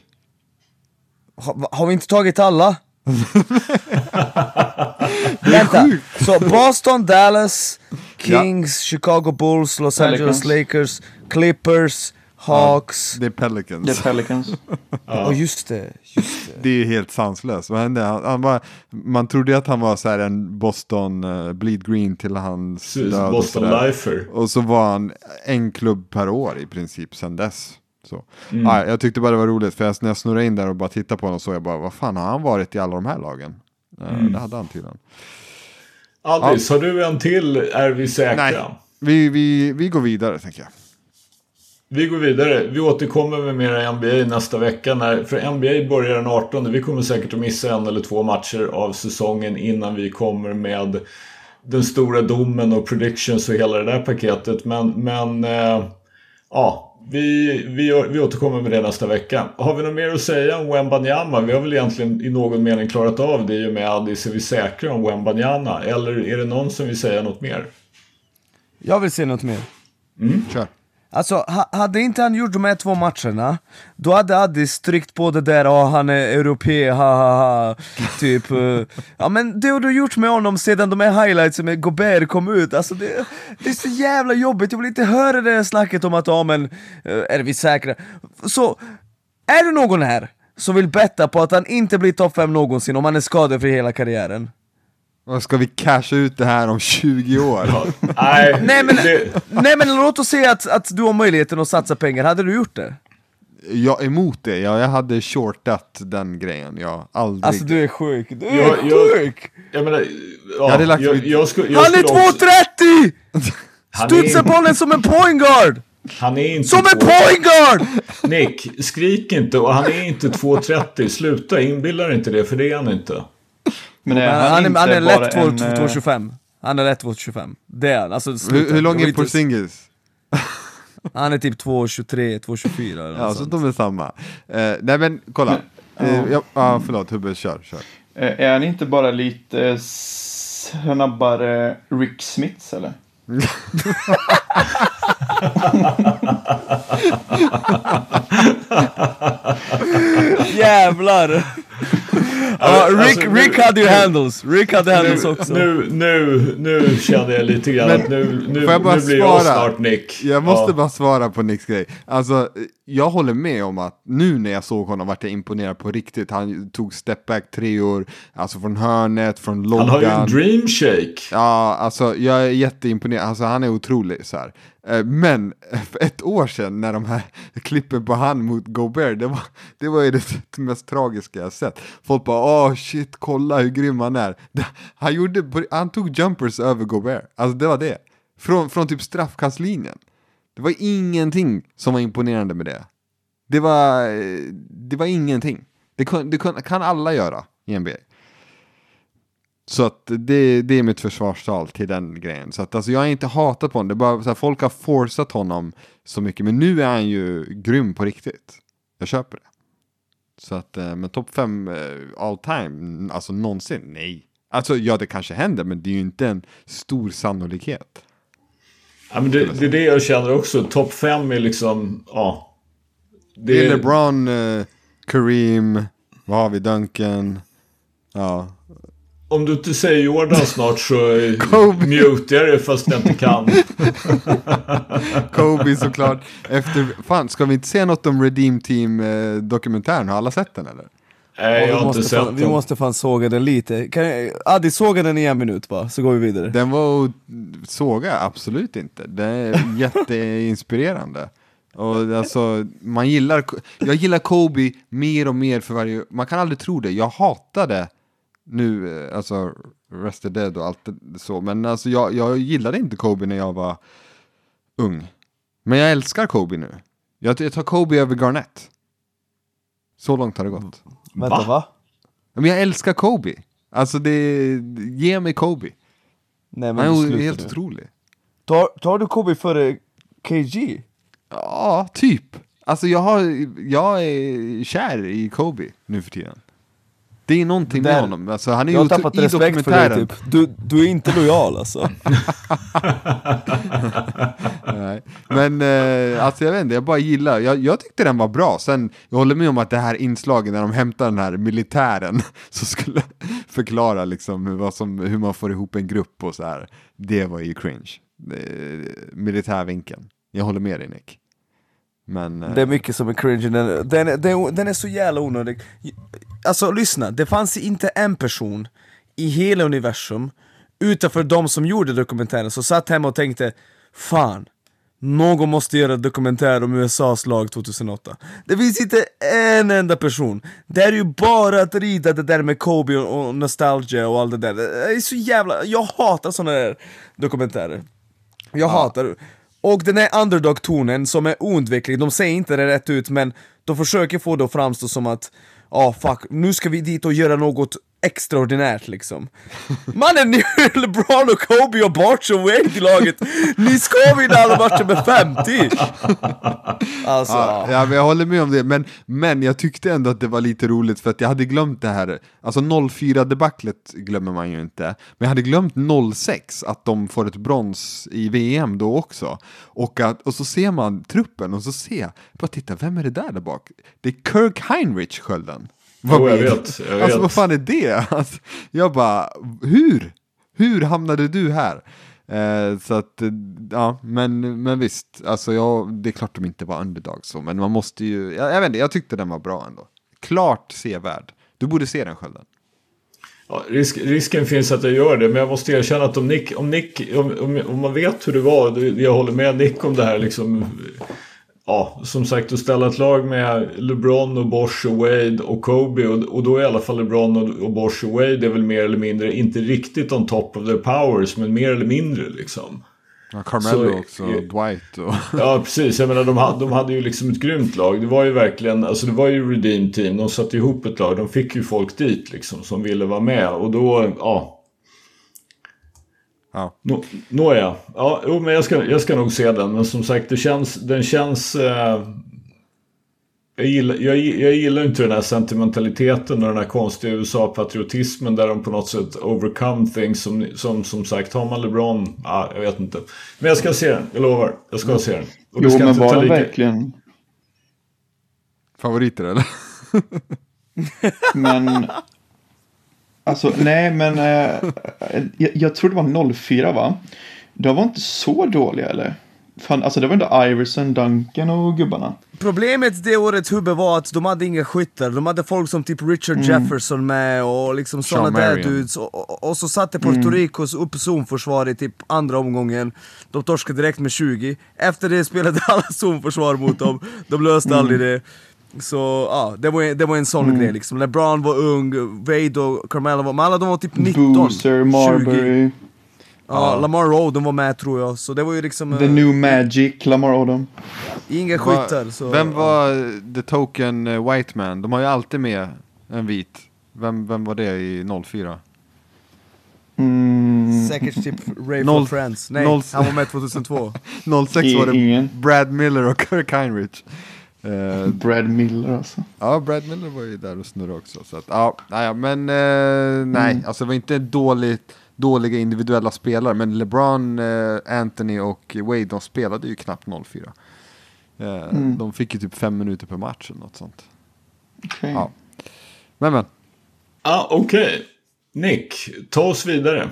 Ha, har vi inte tagit alla? Vänta, så Boston, Dallas, Kings, ja. Chicago Bulls, Los Angeles Lakers, Clippers, Hawks. Ja, det är Pelicans. Det är Pelicans. ja, oh, just det. Just det. det är helt sanslöst. Vad hände? Han, han var, man trodde att han var så här en Boston uh, Bleed Green till hans död. Boston och Lifer. Och så var han en klubb per år i princip sedan dess. Så. Mm. Ah, jag tyckte bara det var roligt för när jag snurrade in där och bara tittade på honom så jag bara, vad fan har han varit i alla de här lagen? Uh, mm. Det hade han tydligen. Aldis, ja. har du en till? Är vi säkra? Nej, vi, vi, vi går vidare tänker jag. Vi går vidare. Vi återkommer med mera NBA nästa vecka. När, för NBA börjar den 18. Vi kommer säkert att missa en eller två matcher av säsongen innan vi kommer med den stora domen och predictions och hela det där paketet. Men, men äh, ja, vi, vi, vi återkommer med det nästa vecka. Har vi något mer att säga om Wembanyama? Vi har väl egentligen i någon mening klarat av det i och med Addis. Är vi säkra om Wembanyama? Eller är det någon som vill säga något mer? Jag vill säga något mer. Mm. Kör. Alltså, hade inte han gjort de här två matcherna, då hade Addis tryckt på det där oh, han är europé, ha ha ha, typ. Uh, ja men det har du gjort med honom sedan de här highlights med Gobert kom ut, alltså det, det är så jävla jobbigt, jag vill inte höra det där snacket om att ja men, uh, är vi säkra? Så, är det någon här som vill betta på att han inte blir topp 5 någonsin om han är skadad för hela karriären? Ska vi casha ut det här om 20 år? nej, nej, men, nej men låt oss säga att, att du har möjligheten att satsa pengar, hade du gjort det? jag är emot det. Jag, jag hade shortat den grejen. Jag aldrig... Alltså du är sjuk, du är Jag- jag- sjuk! Jag menar, ja, Jag hade lagt jag, jag skulle, jag Han är skulle också- 2,30! Han Studsar är, bollen som en point guard! han är inte Som en två- point guard! Nick, skrik inte och han är inte 2,30. Sluta, inbilla dig inte det, för det är han inte. Men är Han, han, han, är, han är lätt en, 2 eh, 2,25 Han är lätt 2,25 Det är han, alltså hur, hur lång är Porzingis? Han är typ 2,23, 2,24 eller Ja, något så sånt. de är samma. Eh, nej men kolla. Eh, ja, ah, förlåt, Hubbe, kör, kör. eh, Är han inte bara lite snabbare Rick Smiths eller? Jävlar! ja, Rick, alltså, nu- Rick hade ju handles, Rick hade handles Nu, också nu, nu, nu kände jag lite grann Men, att nu, nu, jag nu blir jag svara? snart Nick. Jag måste Ja. bara svara på Nicks grej. Alltså, jag håller med om att nu när jag såg honom vart jag imponerad på riktigt. Han tog stepback tre år, alltså från hörnet, från loggan. Han har ju en dream shake. Ja, alltså jag är jätteimponerad. Alltså han är otrolig så här. Eh, men för ett år sedan när de här klippen på han mot Gobert, det var, det var ju det mest tragiska jag sett. Folk bara åh shit, kolla hur grym han är. Han, gjorde, han tog jumpers över Gobert, alltså det var det. Från, från typ straffkastlinjen. Det var ingenting som var imponerande med det. Det var, eh, det var ingenting. Det, kun, det kun, kan alla göra i NBA. Så att det, det är mitt försvarstal till den grejen. Så att alltså jag har inte hatat på honom, det bara så här, folk har forcat honom så mycket. Men nu är han ju grym på riktigt. Jag köper det. Så att, eh, men topp 5 all time, alltså någonsin, nej. Alltså ja, det kanske händer, men det är ju inte en stor sannolikhet. Ja, men det, det är det jag känner också. Topp 5 är liksom, ja. Det är LeBron, eh, Kareem, vad har vi, Duncan, ja. Om du inte säger Jordan snart så eh, Kobe. mutar jag det fast jag inte kan. Kobe såklart. Efter, fan, ska vi inte se något om Redeem Team-dokumentären? Har alla sett den eller? Nej, Ja, jag vi, har inte måste sett fan, vi den. måste fan såga den lite. Kan jag, Adi, såga den i en minut bara, så går vi vidare. Den var såga, absolut inte. Den är jätteinspirerande. Och alltså, man gillar, jag gillar Kobe mer och mer för varje, man kan aldrig tro det. Jag hatade nu, eh, alltså Rested Dead och allt så, men alltså jag, jag gillade inte Kobe när jag var ung. Men jag älskar Kobe nu. Jag, jag tar Kobe över Garnett. Så långt har det gått. Vänta, Va? va? Men jag älskar Kobe. Alltså det, ge mig Kobe. Nej Han men är sluta helt nu. otrolig. Tar, tar du Kobe före KG? Ja, typ. Alltså jag, har, jag är kär i Kobe nu för tiden. Det är någonting med Där- honom. Alltså, han är Jag har tappat respekt för dig typ. Du, du är inte lojal alltså. Nej. Men eh, alltså jag vet inte, jag bara gillar, jag, jag tyckte den var bra. Sen, jag håller med om att det här inslaget när de hämtar den här militären som skulle förklara liksom vad som, hur man får ihop en grupp och så här. Det var ju cringe. Det, militärvinkeln. Jag håller med dig Nick. Men... eh, Det är mycket som är cringe, den, den, är- den, den är så jävla onödig. Alltså lyssna, det fanns inte en person i hela universum utanför de som gjorde dokumentären som satt hemma och tänkte Fan, någon måste göra dokumentär om USAs lag 2008 Det finns inte en enda person. Det är ju bara att rida det där med Kobe och nostalgia och allt det där. Det är så jävla, jag hatar såna där dokumentärer. Jag hatar det. Och den här underdog-tonen som är oundviklig, de säger inte det rätt ut men de försöker få det att framstå som att Ja oh, fuck, nu ska vi dit och göra något extraordinärt liksom Mannen, ni har LeBron och Kobe och Barch och Wade i laget Ni ska vinna alla matcher med 50! Alltså, Ja, ja, men jag håller med om det, men, men jag tyckte ändå att det var lite roligt för att jag hade glömt det här, alltså 04 debaclet glömmer man ju inte, men jag hade glömt 06, att de får ett brons i VM då också. Och, att, och så ser man truppen och så ser jag, bara titta, vem är det där där bak? Det är Kirk Heinrich, skölden. Var Jo, jag vet, jag Alltså vet. vad fan är det? Alltså, jag bara, hur? Hur hamnade du här? Eh, så att, eh, ja, men, men visst, alltså jag, det är klart de inte var underdog så, men man måste ju, jag, jag vet inte, jag tyckte den var bra ändå. Klart sevärd. Du borde se den skölden. Ja, risk, risken finns att jag gör det, men jag måste erkänna att om Nick, om, Nick om, om, om man vet hur det var, jag håller med Nick om det här liksom. Ja, som sagt att ställa ett lag med LeBron och Bosch och Wade och Kobe och, och då är i alla fall LeBron och, och Bosch och Wade är väl mer eller mindre, inte riktigt on top of their powers, men mer eller mindre liksom. Ja, Carmelo Så- också, och Dwight och... Ja, precis. Jag menar, de, hade, de hade ju liksom ett grymt lag. Det var ju verkligen, alltså det var ju Redeem Team. De satte ihop ett lag. De fick ju folk dit liksom som ville vara med. Och då, ja. Ja. Nå, nåja. Ja, jo, men jag ska, jag ska nog se den. Men som sagt, det känns, den känns... Eh, jag, gillar, jag, jag gillar inte den här sentimentaliteten och den här konstiga USA-patriotismen där de på något sätt overcome things som, som, som sagt, har man LeBron? Ja, jag vet inte. Men jag ska se den, jag lovar. Jag ska se den. Och Jo, ska men var den lika- verkligen... Favoriter eller? Men... Alltså, nej, men... Eh, jag, jag tror det var 04, va? De var inte så dåliga, eller? Fan, alltså, det var ändå Iverson, Duncan och gubbarna. Problemet det året Hubbe var att de hade inga skyttar, de hade folk som typ Richard Jefferson med och liksom såna där dudes. Och, och, och så satte Puerto Ricos upp zonförsvar i typ andra omgången. De torskade direkt med 20, efter det spelade alla zonförsvar mot dem, de löste aldrig det Så ja, det var, det var en sån grej liksom, LeBron var ung, Wade och Carmelo var, men alla de var typ 19, Boozer, 20 Marbury, Ja, Lamar Odom var med tror jag, så det var ju liksom The eh, New Magic, Lamar Odom. inga skyttar så, Vem ja. var the token eh, white man? De har ju alltid med en vit. Vem, vem var det i 04? Mm, Säkert typ Ray Noll- for Friends, nej noll- han var med 2002 06 var det ingen. Brad Miller och Kirk Heinrich. Eh, Brad Miller, alltså. ja, Brad Miller var ju där och snurrade också. Så att, ja, nej, men eh, nej, alltså det var inte dåligt, dåliga individuella spelare. Men LeBron, eh, Anthony och Wade, de spelade ju knappt 04. Eh, De fick ju typ fem minuter per match eller något sånt. Okej. Ja. Men men. Ah, Okej. Nick, ta oss vidare.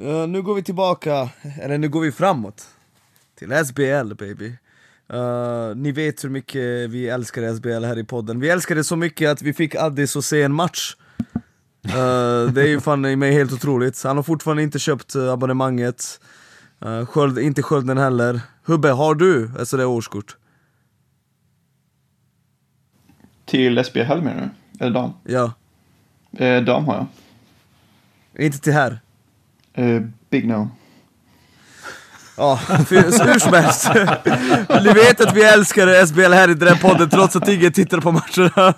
Uh, nu går vi tillbaka, eller nu går vi framåt Till SBL baby Uh, ni vet hur mycket vi älskar SBL här i podden Vi älskar det så mycket att vi fick Addis att se en match Uh, Det är ju fan i mig helt otroligt Han har fortfarande inte köpt uh, abonnemanget uh, Sköld, Inte skölden heller Hubbe, har du ett sådär årskort? Till SB Hell menar du? Eller dam? Ja, Eh, dam har jag. inte till här Eh, big no. Ja, hur som helst. Ni vet att vi älskar SBL här i den här podden trots att ingen tittar på matcherna.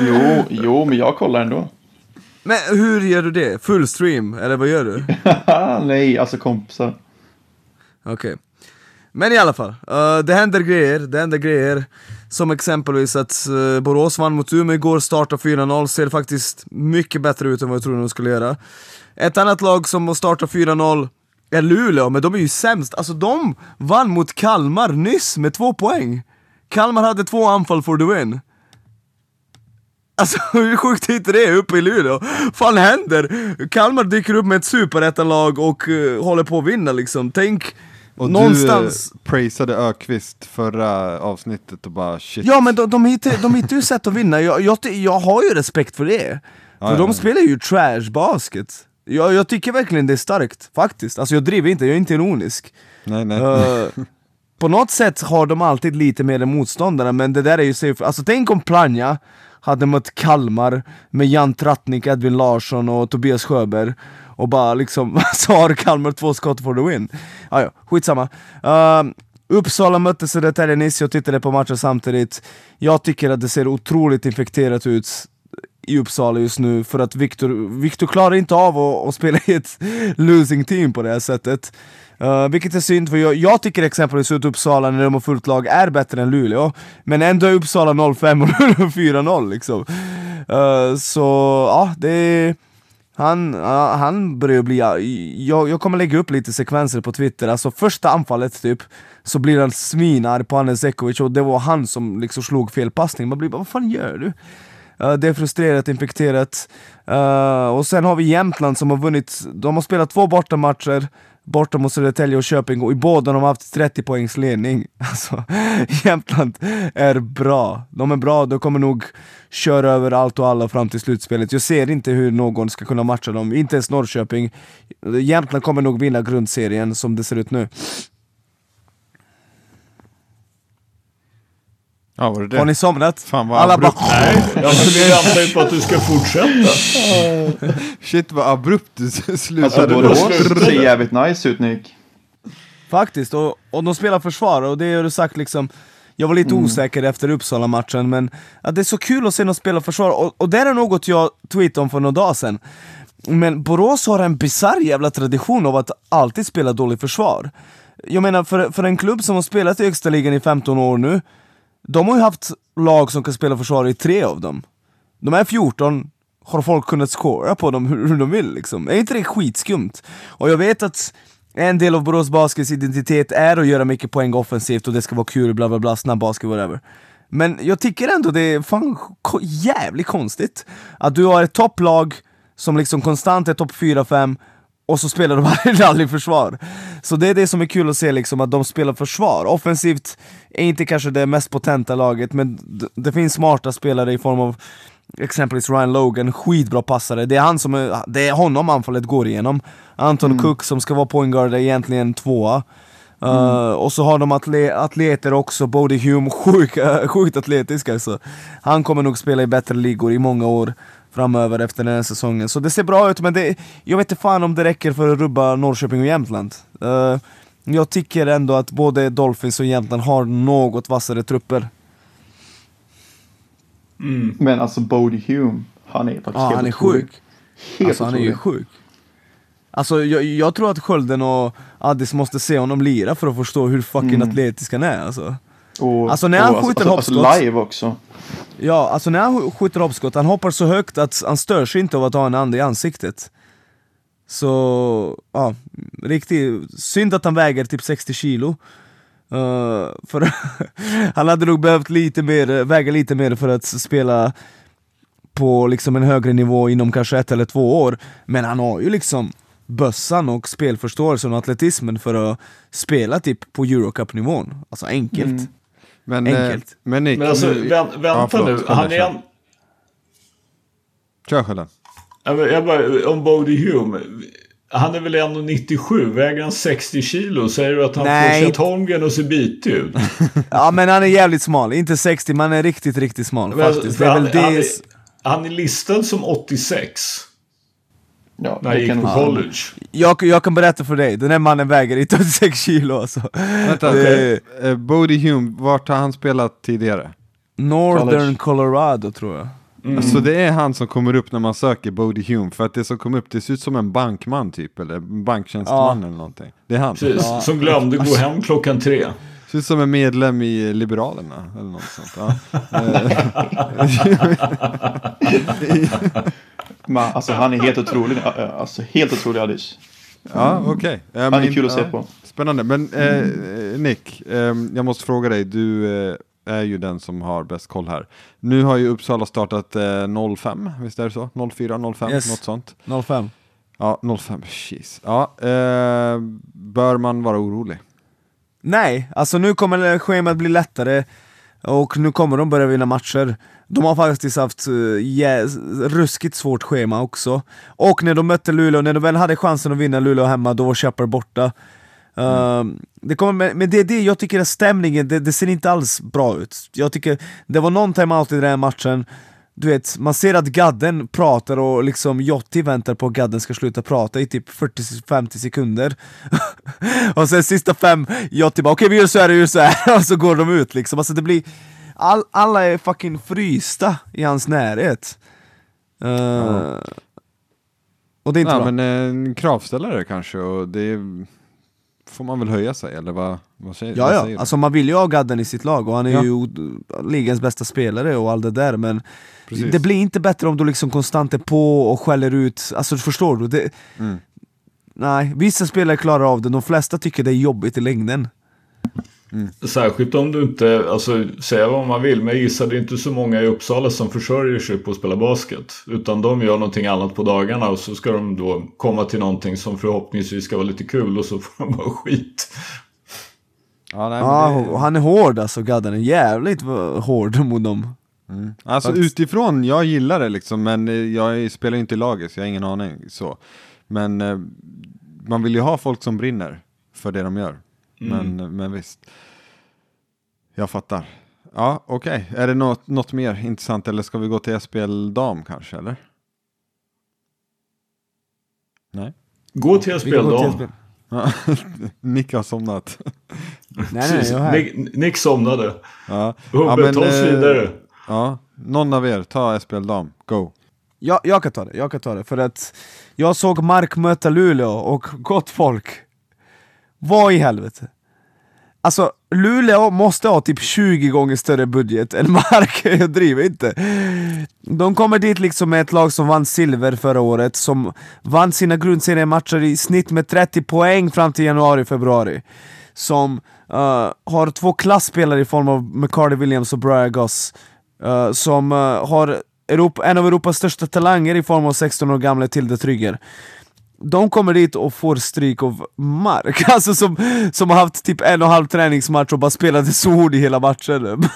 Jo, jo, men jag kollar ändå. Men hur gör du det? Full stream? Eller vad gör du? Nej, alltså kompisar. Okej. Men i alla fall, eh, det händer grejer, det händer grejer. Som exempelvis att uh, Borås vann mot Umeå igår, startar 4-0, ser faktiskt mycket bättre ut än vad jag trodde de skulle göra. Ett annat lag som startar 4-0 är Luleå, men de är ju sämst. Alltså de vann mot Kalmar nyss med två poäng. Kalmar hade två anfall for the win. Alltså hur sjukt är inte det uppe i Luleå? fan händer? Kalmar dyker upp med ett superettanlag och eh, håller på att vinna liksom. Tänk Och någonstans... du eh, praisade Ökvist förra avsnittet och bara shit. Ja men de, de, hittar, de hittar ju sätt att vinna, jag, jag, jag har ju respekt för det. Ja, för ja, de ja. spelar ju trash basket. Jag, jag tycker verkligen det är starkt, faktiskt. Alltså jag driver inte, jag är inte ironisk. Nej, nej. Eh, på något sätt har de alltid lite mer än motståndarna, men det där är ju safe. Alltså tänk om Plannja hade mött Kalmar med Jan Trattnik, Edvin Larsson och Tobias Sjöberg och bara liksom, så har Kalmar två skott for the win. Ah, ja, skitsamma. Uh, Uppsala mötte Södertälje nyss, jag tittade på matchen samtidigt. Jag tycker att det ser otroligt infekterat ut i Uppsala just nu för att Viktor, Viktor klarar inte av att, att spela i ett losing team på det här sättet. Uh, vilket är synd, för jag, jag tycker exempelvis att Uppsala när de har fullt lag är bättre än Luleå, men ändå är Uppsala 0-5 och 4-0 liksom. Uh, så ja, det är... Han, uh, han börjar bli... Jag, jag kommer lägga upp lite sekvenser på Twitter, alltså första anfallet typ Så blir han svinarg på Hannes Ekovic och det var han som liksom slog fel passning, man blir bara vad fan gör du? Uh, det är frustrerat, infekterat. Uh, och sen har vi Jämtland som har vunnit, de har spelat två bortamatcher borta mot Södertälje och Köping och i båda de har haft 30 poängs ledning. Alltså, Jämtland är bra. De är bra, de kommer nog köra över allt och alla fram till slutspelet. Jag ser inte hur någon ska kunna matcha dem, inte ens Norrköping. Jämtland kommer nog vinna grundserien som det ser ut nu. Ja, var det det? Har ni somnat? Fan, vad Alla bara... abrupt. Nej, ja, men vi väntar ju på att du ska fortsätta. Shit vad abrupt du Alltså slutade. då- Borås slutade. ser jävligt nice ut Nick. Faktiskt, och, och de spelar försvar och det har du sagt liksom Jag var lite osäker efter Uppsala-matchen men att det är så kul att se dem spela försvar och, och det är något jag tweetade om för några dagar sedan Men Borås har en bizarr jävla tradition av att alltid spela dåligt försvar Jag menar för, för en klubb som har spelat i högsta ligan i 15 år nu de har ju haft lag som kan spela försvar i tre av dem De här 14 har folk kunnat scora på dem hur, de vill liksom. Är inte det skitskumt? Och jag vet att en del av Borås Baskets identitet är att göra mycket poäng offensivt och det ska vara kul, bla bla bla, snabb basket, whatever. Men jag tycker ändå det är fan jävligt konstigt att du har ett topplag som liksom konstant är topp 4-5 och så spelar de aldrig, aldrig försvar. Så det är det som är kul att se, liksom, att de spelar försvar. Offensivt är inte kanske det mest potenta laget, men det finns smarta spelare i form av exempelvis Ryan Logan, skitbra passare. Det är, han som är, det är honom anfallet går igenom. Anton Cook som ska vara point guard är egentligen tvåa. Uh, och så har de atle atleter också, Bodie Hume, sjuk, uh, sjukt atletisk alltså. Han kommer nog spela i bättre ligor i många år framöver efter den här säsongen. Så det ser bra ut, men det, jag vet inte fan om det räcker för att rubba Norrköping och Jämtland. Uh, jag tycker ändå att både Dolphins och Jämtland har något vassare trupper. Men alltså Bodie Hume, han är faktiskt Ja, helt han är otrolig. sjuk. Helt alltså han är ju sjuk. Alltså jag, jag tror att Skölden och Addis måste se honom lira för att förstå hur fucking Mm. atletisk han är alltså. Och, Alltså, när han och, skjuter alltså, hoppskott- alltså, live också. Ja, alltså när han skjuter hoppskott, han hoppar så högt att han stör sig inte av att ha en ande i ansiktet. Så, ja, riktigt synd att han väger typ 60 kilo. Uh, för han hade nog behövt lite mer, väga lite mer för att spela på liksom en högre nivå inom kanske ett eller två år. Men han har ju liksom bössan och spelförståelsen och atletismen för att spela typ på Eurocup-nivån. Alltså enkelt. Mm. Men, Enkelt. eh, men Nick, Men alltså, nu- vä vänta Ja, förlåt, nu. Han är en... Kör Skölden. Men Jag bara, om Bodie Hume. Han är väl 1,97? Väger han 60 kilo? Säger du att han Nej. får Holmgren och ser bitig ut? Ja men han är jävligt smal, inte 60, man är riktigt riktigt smal Men, faktiskt. för Det är han, väl det... han, är, han är listad som 86 Ja, när det gick på college. jag, jag kan berätta för dig, den här mannen väger inte 86 kilo alltså. Vänta, Det- eh, Bodie Hume, vart har han spelat tidigare? Northern College. Colorado tror jag. Mm. Så det är han som kommer upp när man söker Bodie Hume, för att det som kommer upp, det ser ut som en bankman typ, eller en banktjänsteman Ja. eller någonting. Det är han. Precis, Som glömde gå hem klockan tre. Ser ut som en medlem i Liberalerna, eller något sånt. Ja. Men, alltså han är helt otrolig. Ja, Alltså helt otrolig Addis. Ja, okej. Ja, Han är kul att se på. Spännande. Men eh, Nick, eh, jag måste fråga dig. Du eh, är ju den som har bäst koll här. Nu har ju Uppsala startat eh, 05, visst är det så? 04, 05, Yes. något sånt. 05. Ja, 05, jeez. Ja, eh, bör man vara orolig? Nej, alltså nu kommer schemat bli lättare och nu kommer de börja vinna matcher. De har faktiskt haft eh, uh, yes, ruskigt svårt schema också. Och när de mötte Luleå, när de väl hade chansen att vinna Luleå hemma, då var Shepard borta. Ehm, det kommer, men- men det är det jag tycker är stämningen, det, det ser inte alls bra ut. Jag tycker, det var någon timeout i den här matchen, du vet, man ser att gadden pratar och liksom Jotti väntar på att gadden ska sluta prata i typ 40-50 sekunder. Och sen sista fem, Jotti bara okej vi gör så här, vi gör så här. Och så går de ut liksom, alltså det blir all, Alla är fucking frysta i hans närhet. Eh, Och det är inte Ja, bra. men en kravställare kanske och det får man väl höja sig eller vad, vad säger, Ja vad ja, säger du? alltså man vill ju ha gadden i sitt lag och han är Ja. ju ligans bästa spelare och allt det där men Precis. Det blir inte bättre om du liksom konstant är på och skäller ut, alltså förstår du? Det, Mm. Nej, vissa spelare klarar av det, de flesta tycker det är jobbigt i längden Särskilt om du inte, alltså säga vad man vill, men jag gissar det är inte så många i Uppsala som försörjer sig på att spela basket. Utan de gör någonting annat på dagarna och så ska de då komma till någonting som förhoppningsvis ska vara lite kul och så får de bara skit. Ja, nej, det- han är hård alltså, gadden är jävligt v- hård mot dem Mm. Alltså Faktiskt. utifrån, jag gillar det liksom, men eh, jag spelar ju inte i laget så jag har ingen aning så. Men eh, man vill ju ha folk som brinner för det de gör. Men, men visst. Jag fattar. Ja, okej. Är det något, något mer intressant eller ska vi gå till SPL dam kanske eller? Nej. Gå till SPL. Ja, Nick har somnat. Nej, nej, jag här. Nick, Nick somnade. Ja, Hubbe, men, ta oss eh, vidare. Ja, någon av er, ta SPL dam. Go. Jag, jag kan ta det, jag kan ta det. För att jag såg Mark möta Luleå och gott folk. Vad i helvete? Alltså, Luleå måste ha typ 20 gånger större budget än Mark, jag driver inte. De kommer dit liksom med ett lag som vann silver förra året, som vann sina grundseriematcher i snitt med 30 poäng fram till januari-februari. Som uh, har två klassspelare i form av McCarty Williams och Brian Goss. Uh, som uh, har Europa, en av Europas största talanger i form av 16 år gamla Tilde Trygger de kommer dit och får stryk av Mark, alltså som, som har haft typ en och en halv träningsmatch och bara spelade sol i hela matchen.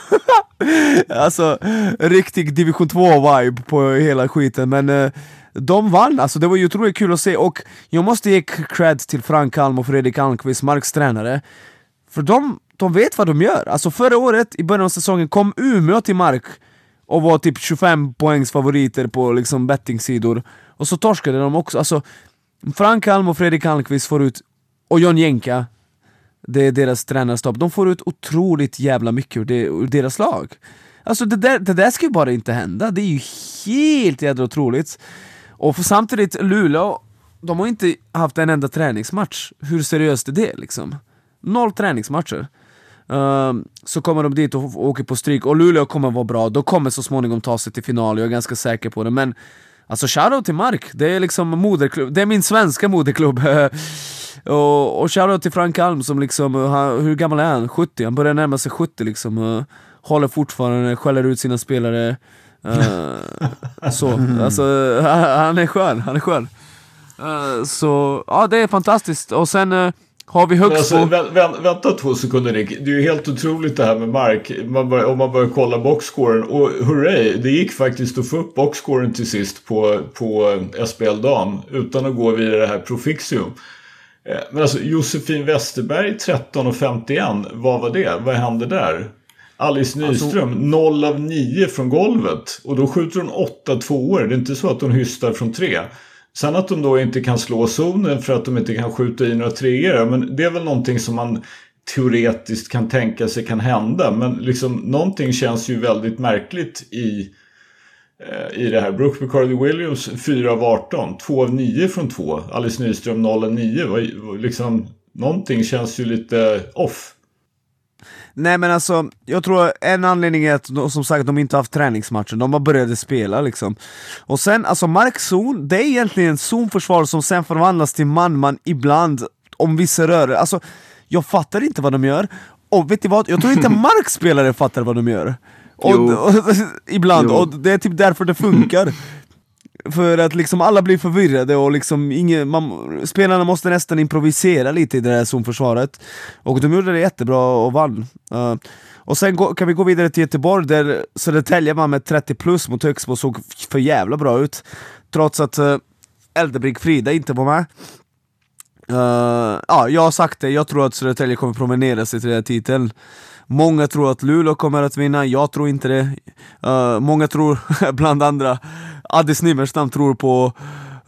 Alltså, riktig division 2-vibe på hela skiten, men eh, de vann, alltså det var ju otroligt kul att se. Och jag måste ge cred till Frank Alm och Fredrik Almqvist, Marks tränare. För de, de vet vad de gör, alltså förra året i början av säsongen kom Umeå till Mark och var typ 25 poängs favoriter på liksom bettingsidor. Och så torskade de också, alltså Frank Alm och Fredrik Almqvist får ut, och John Jenka Det är deras tränarstab, de får ut otroligt jävla mycket ur, det, ur deras lag. Alltså det där, det där ska ju bara inte hända, det är ju helt jädra otroligt. Och för samtidigt, Luleå, de har inte haft en enda träningsmatch. Hur seriöst är det liksom? Noll träningsmatcher. Um, så kommer de dit och åker på stryk, och Luleå kommer vara bra, de kommer så småningom ta sig till final, jag är ganska säker på det. Men Alltså shoutout till Mark, det är liksom moderklubb, det är min svenska moderklubb. Och, och shoutout till Frank Alm som liksom, eh, han, hur gammal är han? 70? Han börjar närma sig 70 liksom eh, Håller fortfarande, skäller ut sina spelare. Eh, Så, alltså han, är skön, han är skön. Eh, Så, ja det är fantastiskt, och sen eh, har vi högst alltså, vä vä vänta två sekunder Nick. Det är ju helt otroligt det här med Mark. Man bör, om man börjar kolla boxscoren. Och hurray, det gick faktiskt att få upp boxscoren till sist på, på SPL Dam. Utan att gå via det här Profixio. Eh, Men alltså Josefin Westerberg 13 och 51. Vad var det? Vad hände där? Alice Nyström 0 av 9 från golvet. Och då skjuter hon 8 tvåor. Det är inte så att hon hystar från 3. Sen att de då inte kan slå zonen för att de inte kan skjuta i några treor. Men det är väl någonting som man teoretiskt kan tänka sig kan hända. Men liksom någonting känns ju väldigt märkligt i, eh, i det här. Brooke McCarthy Williams 4 av 18. 2 av 9 från 2. Alice Nyström 0 av 9. Liksom, någonting känns ju lite off. Nej men alltså, jag tror en anledning är att som sagt de inte haft träningsmatcher, de bara började spela liksom. Och sen, alltså markzon, det är egentligen en zonförsvar som sen förvandlas till man-man ibland om vissa rör. Alltså, jag fattar inte vad de gör. Och vet ni vad? Jag tror inte markspelare fattar vad de gör. Och, Jo. och, Ibland, Jo. och det är typ därför det funkar för att liksom alla blir förvirrade och liksom ingen, man, spelarna måste nästan improvisera lite i det här zonförsvaret. Och de gjorde det jättebra och vann. Uh, Och sen gå, kan vi gå vidare till Göteborg där Södertälje vann med 30 plus mot Högsbo och såg för jävla bra ut. Trots att uh, Eldebrink Frida inte var med. Uh, Ja, jag har sagt det, jag tror att Södertälje kommer promenera sig till den här titeln. Många tror att Luleå kommer att vinna, jag tror inte det Uh, Många tror, bland andra Addis Nimmerstam tror på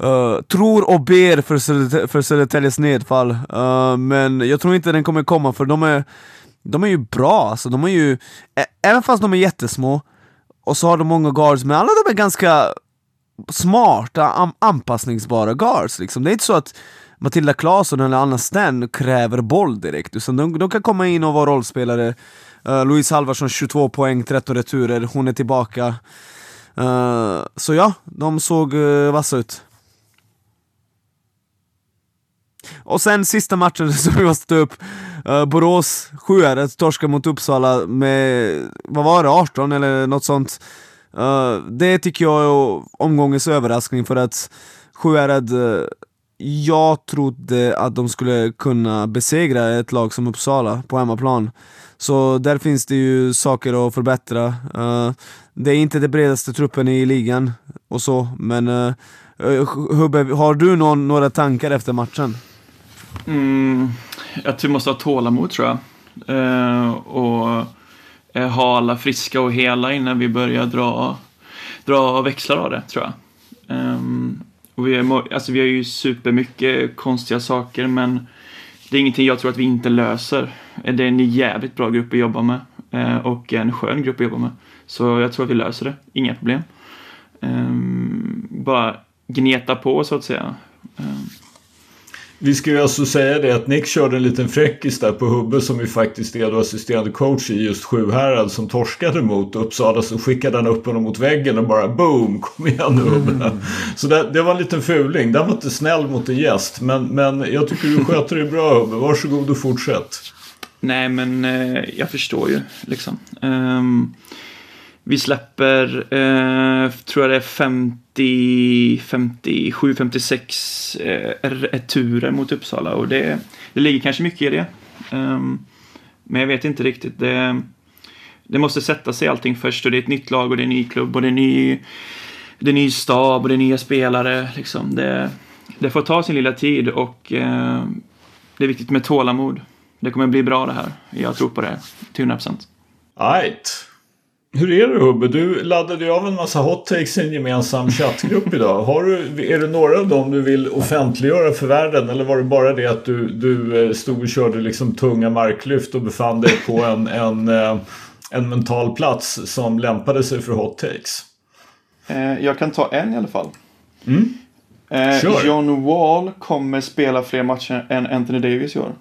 Uh, Tror och ber för, Södertä- för Södertäljes nedfall uh, Men jag tror inte den kommer komma för de är De är ju bra alltså, de är ju Även fast de är jättesmå Och så har de många guards, men alla de är ganska smarta, anpassningsbara guards liksom. Det är inte så att Matilda Claesson eller Anna Sten kräver boll direkt, utan de, de kan komma in och vara rollspelare. Uh, Louise Halvarsson 22 poäng, 13 returer, hon är tillbaka. Uh, Så ja, de såg uh, vassa ut. Och sen sista matchen som vi måste ta upp. Uh, Borås 7 torskar mot Uppsala med, vad var det, 18 eller något sånt? Uh, Det tycker jag är omgångens överraskning för att Sjuhärad, uh, jag trodde att de skulle kunna besegra ett lag som Uppsala på hemmaplan Så där finns det ju saker att förbättra eh, Det är inte den bredaste truppen i ligan och så, men eh, eh, Hubbe, har du någon, några tankar efter matchen? Mm, jag tror vi måste ha tålamod tror jag. Eh, och eh, ha alla friska och hela innan vi börjar dra, dra växlar av det, tror jag. Ehm, och vi, är, alltså, vi har ju supermycket konstiga saker, men det är ingenting jag tror att vi inte löser. Eh, det är en jävligt bra grupp att jobba med eh, och en skön grupp att jobba med. Så jag tror att vi löser det, inga problem. Ehm, bara gneta på så att säga. Ehm, vi ska ju alltså säga det att Nick körde en liten fräckis där på Hubbe som ju faktiskt är då assisterande coach i just Sjuhärad som torskade mot Uppsala. Så skickade han upp honom mot väggen och bara boom, kom igen nu Hubbe. Mm. Så det, det, var en liten fuling. Den var inte snäll mot en gäst. Men, men jag tycker du sköter det bra Hubbe. Varsågod och fortsätt. Nej men eh, jag förstår ju liksom. Um, vi släpper, eh, tror jag det är 50, 57, 56 eh, returer mot Uppsala och det, det ligger kanske mycket i det. Um, men jag vet inte riktigt. Det, det måste sätta sig allting först och det är ett nytt lag och det är en ny klubb och det är ny, det är ny stab och det är nya spelare. Liksom. Det, det får ta sin lilla tid och eh, det är viktigt med tålamod. Det kommer bli bra det här. Jag tror på det till 100%. Right. Hur är det Hubbe? Du laddade ju av en massa hot takes i en gemensam chattgrupp idag. Har du, är det några av dem du vill offentliggöra för världen? Eller var det bara det att du, du eh, stod och körde liksom tunga marklyft och befann dig på en, en, eh, en mental plats som lämpade sig för hot takes? Eh, jag kan ta en i alla fall. Mm. Sure. John Wall kommer spela fler matcher än Anthony Davis gör.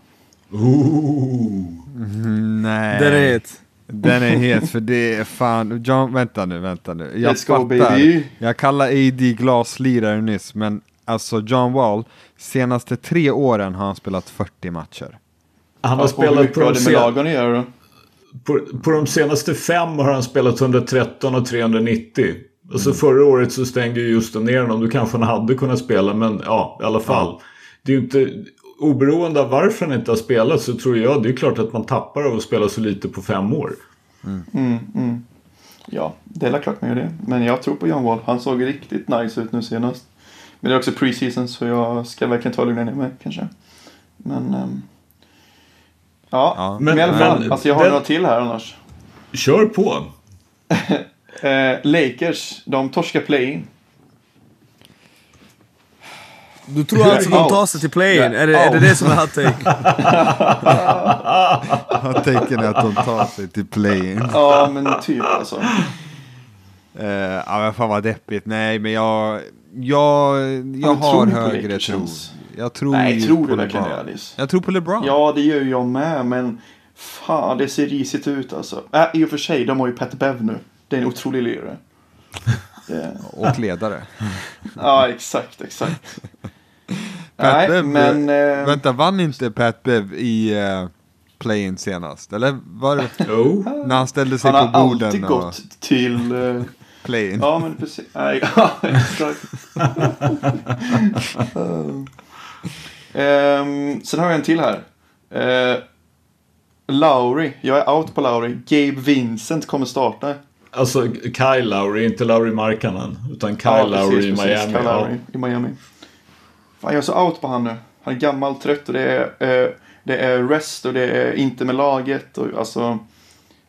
Ooh. Mm, nej. Det är ett. Den är het för det är fan, John, vänta nu, vänta nu. Jag Let's fattar. Go, baby. Jag kallar AD glaslirare nyss, men alltså John Wall, senaste tre åren har han spelat 40 matcher. Han har spelat på de, sen... på, på de senaste fem har han spelat 113 och 390. Alltså mm. förra året så stängde ju just ner honom. Du kanske han hade kunnat spela, men ja, i alla fall. Ja. Det är ju inte oberoende av varför han inte har spelat så tror jag det är klart att man tappar av att spela så lite på fem år. Mm. Mm, mm. Ja, det är klart man gör det. Men jag tror på John Wall. Han såg riktigt nice ut nu senast. Men det är också preseason så jag ska verkligen ta lugna ner mig kanske. Men... Um... Ja, ja, men, men i alla fall. Men, alltså jag har den... några till här annars. Kör på. eh, Lakers, de torskar play-in. Du tror alltså de tar sig till play-in? Är, det, är det det som är hot take? hot taken är att de tar sig till play-in. ja, men typ alltså. Uh, ja, men fan vad deppigt. Nej, men jag, jag, jag har högre tro. Jag tror Nej, tror du verkligen det Alice? Jag tror på LeBron. Ja, det gör jag med, men fan, det ser risigt ut alltså. Äh, I och för sig, de har ju Pat Bev nu. Det är en otrolig lirare. Och ledare. ja, exakt, exakt. Nej, Bev, men... Eh, vänta, vann inte Pat Bev i uh, play-in senast? Eller var det jo. när han ställde sig han på borden? Han har alltid och... gått till... Uh, play-in. Ja, men precis. Nej, ja, exakt. um, sen har jag en till här. Uh, Lowry, jag är out på Lowry. Gabe Vincent kommer starta. Alltså Kyle Lowry, inte Lowry Markkanen. Utan Kyle ja, Lowry i Miami. Kyle Lowry i Miami. Fan, jag är så out på han nu. Han är gammal, trött och det är, eh, det är rest och det är inte med laget. Och, alltså,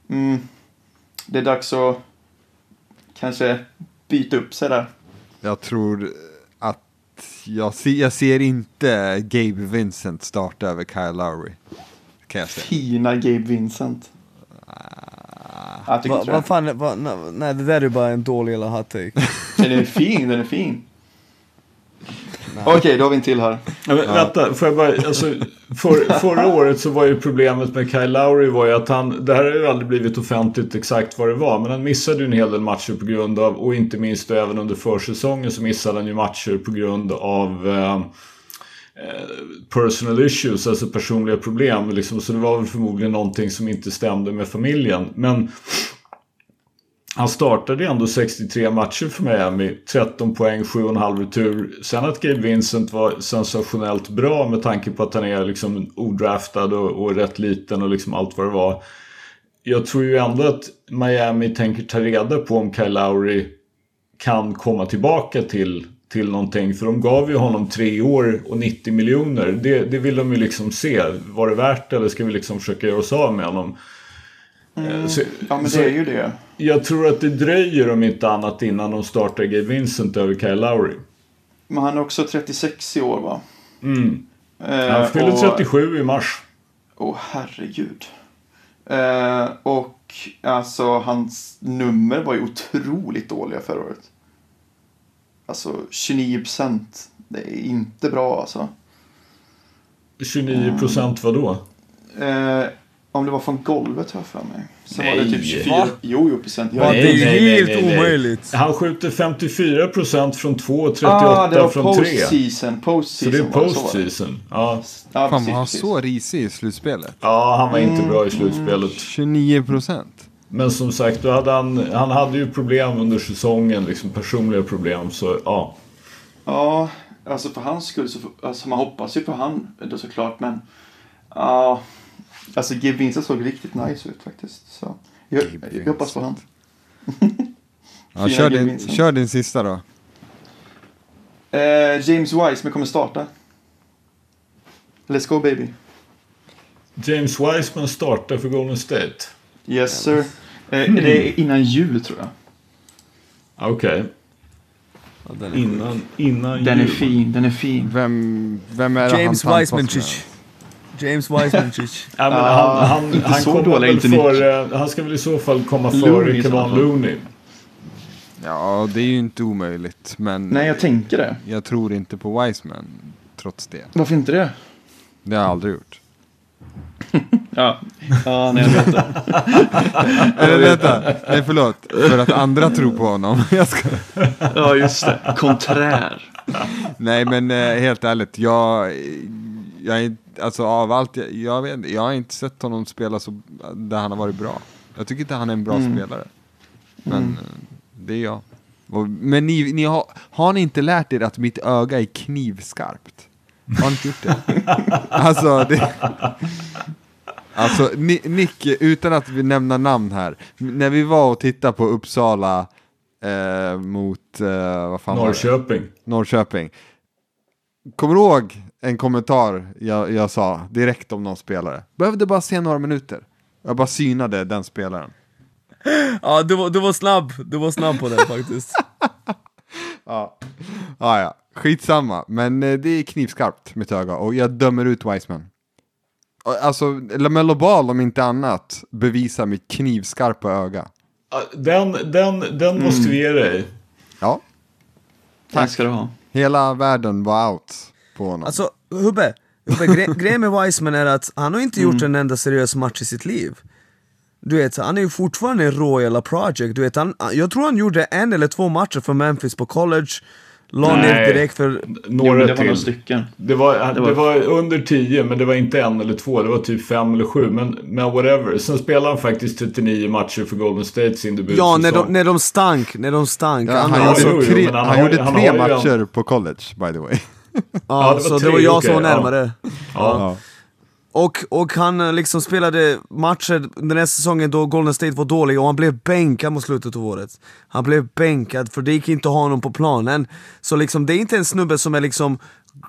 mm, det är dags att kanske byta upp sig där. Jag tror att jag ser, jag ser inte Gabe Vincent starta över Kyle Lowry. Kan jag säga. Fina Gabe Vincent. Ah, Vad va, fan, va, nej det där är bara en dålig jävla hot take. den är fin, den är fin. Okej, okay, då har vi en till här. Ja, men, ja. Vänta, får jag bara, alltså, för, förra året så var ju problemet med Kyle Lowry var ju att han, det här har ju aldrig blivit offentligt exakt vad det var, men han missade ju en hel del matcher på grund av, och inte minst även under försäsongen så missade han ju matcher på grund av eh, eh, personal issues, alltså personliga problem. Liksom, så det var väl förmodligen någonting som inte stämde med familjen. Men han startade ändå 63 matcher för Miami. 13 poäng, 7,5 retur. Sen att Gabe Vincent var sensationellt bra med tanke på att han är liksom odraftad och, och rätt liten och liksom allt vad det var. Jag tror ju ändå att Miami tänker ta reda på om Kyle Lowry kan komma tillbaka till, till någonting. För de gav ju honom tre år och 90 miljoner. Det, det vill de ju liksom se. Var det värt det eller ska vi liksom försöka göra oss av med honom? Eh, så- Ja, men det är ju det. Jag tror att det dröjer om inte annat innan de startar Gabe Vincent över Kyle Lowry. Men han är också 36 i år va? Mm. Eh, Han fyller och- 37 i mars. Åh herregud. Eh, och alltså hans nummer var ju otroligt dåliga förra året. Alltså 29 procent. Det är inte bra alltså. 29 procent vadå? Eh, om det var från golvet har jag för mig. Så var det Nej. typ 24. Va? Jo, jo procent. Va, Nej, det är ju nej, nej, helt nej, nej. omöjligt. Han skjuter 54 procent från 2 och 38 ah, det var från 3. postseason. Så Postseason det är så det. postseason. Ja. Ja, Fan, var han så risig i slutspelet? ja, han var inte Mm, bra i slutspelet. 29 procent. Men som sagt, då hade han, han hade ju problem under säsongen, liksom personliga problem. Så ja, Ja, alltså för hans skull så, alltså man hoppas ju på han då såklart men ja, alltså Gabe Vincent såg riktigt nice ut faktiskt. Så jag, jag hoppas på han. Ja, kör, din, kör din sista då. Eh, James Wiseman kommer starta. Let's go baby. James Wiseman startar för Golden State. Yes sir. Eh, Det är innan jul tror jag. Okej, Ja, den är innan, innan Den är jul. fin, den är fin. Vem, vem är James Weissmancic. James Weissmancic. Ja, men Ah, han, han, inte han, så kommer dålig, väl inte Nick. före, han ska väl i så fall komma före Kevon. Looney. Ja, det är ju inte omöjligt. Men Nej, jag tänker det. jag tror inte på Wiseman trots det. Varför inte det? Det har jag aldrig gjort. Ja, ja nej, jag vet det. Eller vänta, nej förlåt. För att andra tror på honom. Jag ska... Ja, just det. Konträr. Nej men eh, helt ärligt, jag, jag är inte- alltså av allt, jag, jag, vet, jag har inte sett honom spela så, där han har varit bra. Jag tycker inte han är en bra Mm. spelare. Men eh, det är jag. Och, men ni, ni har, har ni inte lärt er att mitt öga är knivskarpt? Har ni inte gjort det? alltså, det... Alltså, Ni- Nick, utan att vi nämner namn här. När vi var och tittade på Uppsala eh, mot, eh, vad fan var det? Norrköping. Norrköping. Kommer du ihåg en kommentar jag, jag sa direkt om någon spelare? Behövde bara se några minuter. Jag bara synade den spelaren. Ja, du var, du var snabb. Du var snabb på den faktiskt. Ja, ah, ja. skitsamma. Men eh, det är knivskarpt mitt öga och jag dömer ut Wiseman. Alltså, Lamello Ball om inte annat bevisar mitt knivskarpa öga. Ja, Den, den, den måste vi ge dig. Ja, Tack ska du ha. hela världen var out på honom. Alltså, Hubbe. Hubbe gre grejen med Wiseman är att han har inte Mm. gjort en enda seriös match i sitt liv. Du vet, han är ju fortfarande en Royal Project. Du vet, han, jag tror han gjorde en eller två matcher för Memphis på college. La ner Nej. direkt för... Jo, Några men det var några stycken. Det var, det, Det var... var- under 10, men det var inte en eller två. Det var typ fem eller sju. Men, men whatever. Sen spelade han faktiskt 39 matcher för Golden State sin debutsäsong. Ja, när de, när de stank. När de stank. ja, han, Han- ja, gjorde jo, jo, han han har- gjorde tre har matcher på college, by the way. Ja, det så det var jag som var närmare. Ja. Och, och han eh, liksom spelade matcher den här säsongen då Golden State var dålig och han blev bänkad mot slutet av året. Han blev bänkad för det gick inte att ha honom på planen. Så liksom det är inte en snubbe som är liksom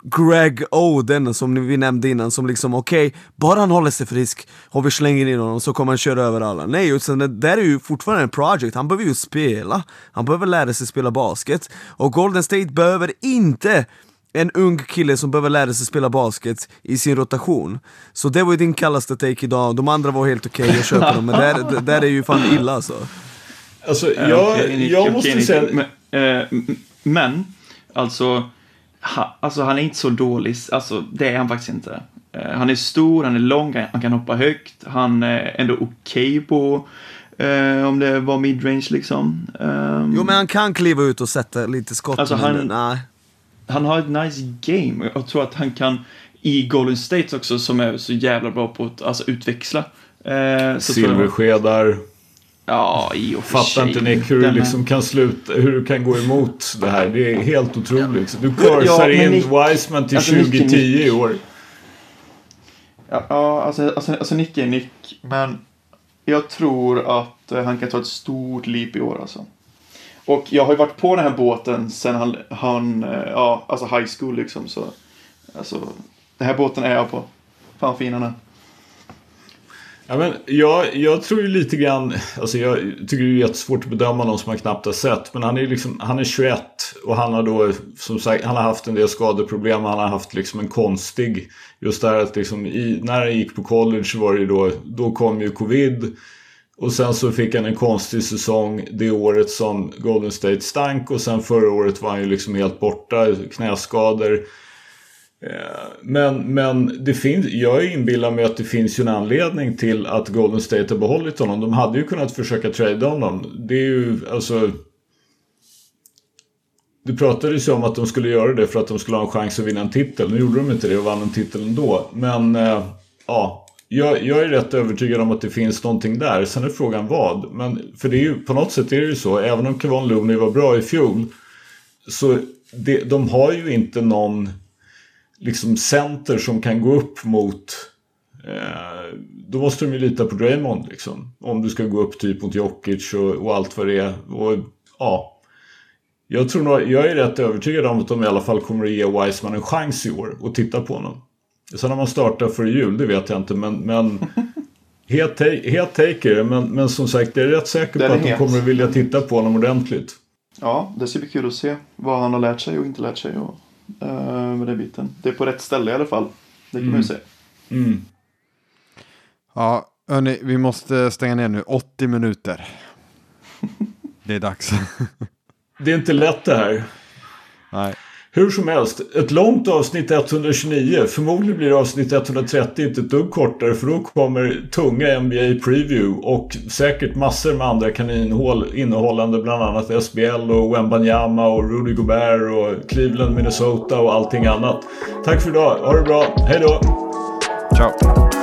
Greg Oden som vi nämnde innan som liksom okej, bara han håller sig frisk och vi slänger in honom så kommer han köra över alla. Nej, utan det där är ju fortfarande en project, han behöver ju spela. Han behöver lära sig spela basket. Och Golden State behöver inte en ung kille som behöver lära sig spela basket i sin rotation. Så det var ju din kallaste take idag, de andra var helt okej, jag köper dem, men där, det där är ju fan illa alltså. Alltså, Eh, jag, Nick, jag okej, måste Nick. säga... Men, eh, m- men alltså, ha, alltså, han är inte så dålig. Alltså, det är han faktiskt inte. Eh, han är stor, han är lång, han kan hoppa högt. Han är ändå okej på eh, om det var midrange liksom. Ehm, Jo men han kan kliva ut och sätta lite skott, Alltså, han- nej. Han har ett nice game och jag tror att han kan i Golden State också som är så jävla bra på att alltså, utväxla. Eh, Silverskedar. Ja, i och för Fattar sig. inte Nick hur du liksom kan sluta, hur du kan gå emot det här. Det är helt otroligt. Du kursar Ja, in Nick- Wiseman till alltså, Nick är 2010 i Nick. år. Ja, ja alltså, alltså, alltså Nick är Nick, men jag tror att eh, han kan ta ett stort leap i år alltså. Och jag har ju varit på den här båten sen han, han eh, ja, alltså high school liksom så. Alltså, den här båten är jag på. Fan fin han är. Ja, men jag, jag tror ju lite grann, alltså jag tycker det är jättesvårt att bedöma någon som man knappt har sett. Men han är, liksom, han är 21 och han har då som sagt han har haft en del skadeproblem. Han har haft liksom en konstig, just det här att liksom i, när han gick på college så var det ju då, då kom ju covid. Och sen så fick han en konstig säsong det året som Golden State stank och sen förra året var han ju liksom helt borta, knäskador. Eh, men, men det finns, jag inbillar mig att det finns ju en anledning till att Golden State har behållit honom. De hade ju kunnat försöka trada honom. Det är ju alltså... Det pratades ju om att de skulle göra det för att de skulle ha en chans att vinna en titel. Nu gjorde de inte det och vann en titel ändå. Men eh, ja, jag, jag, är rätt övertygad om att det finns någonting där. Sen är frågan vad. Men för det är ju på något sätt är det ju så. Även om Kevon Looney var bra i fjol. Så det, de har ju inte någon liksom center som kan gå upp mot eh, då måste de ju lita på Draymond liksom. Om du ska gå upp typ mot Jokic och, och allt vad det är. Och, ja. Jag, tror nog, jag är rätt övertygad om att de i alla fall kommer att ge Wiseman en chans i år och titta på honom. Sen om man startar före jul, det vet jag inte. Men, men het, taker. Men, men som sagt, jag är rätt säker på att de kommer att vilja titta på honom ordentligt. Ja, det ska bli kul att se vad han har lärt sig och inte lärt sig. Och uh, med den biten. Det är på rätt ställe i alla fall. Det kan mm. man ju mm. se. Mm. Ja, hörni, vi måste stänga ner nu. 80 minuter. det är dags. det är inte lätt det här. Nej. Hur som helst, ett långt avsnitt 129. Förmodligen blir avsnitt 130 inte ett dugg kortare för då kommer tunga NBA Preview och säkert massor med andra kaninhål innehållande bland annat SBL och Wembanyama och Rudy Gobert och Cleveland, Minnesota och allting annat. Tack för idag, ha det bra, hej då! Ciao!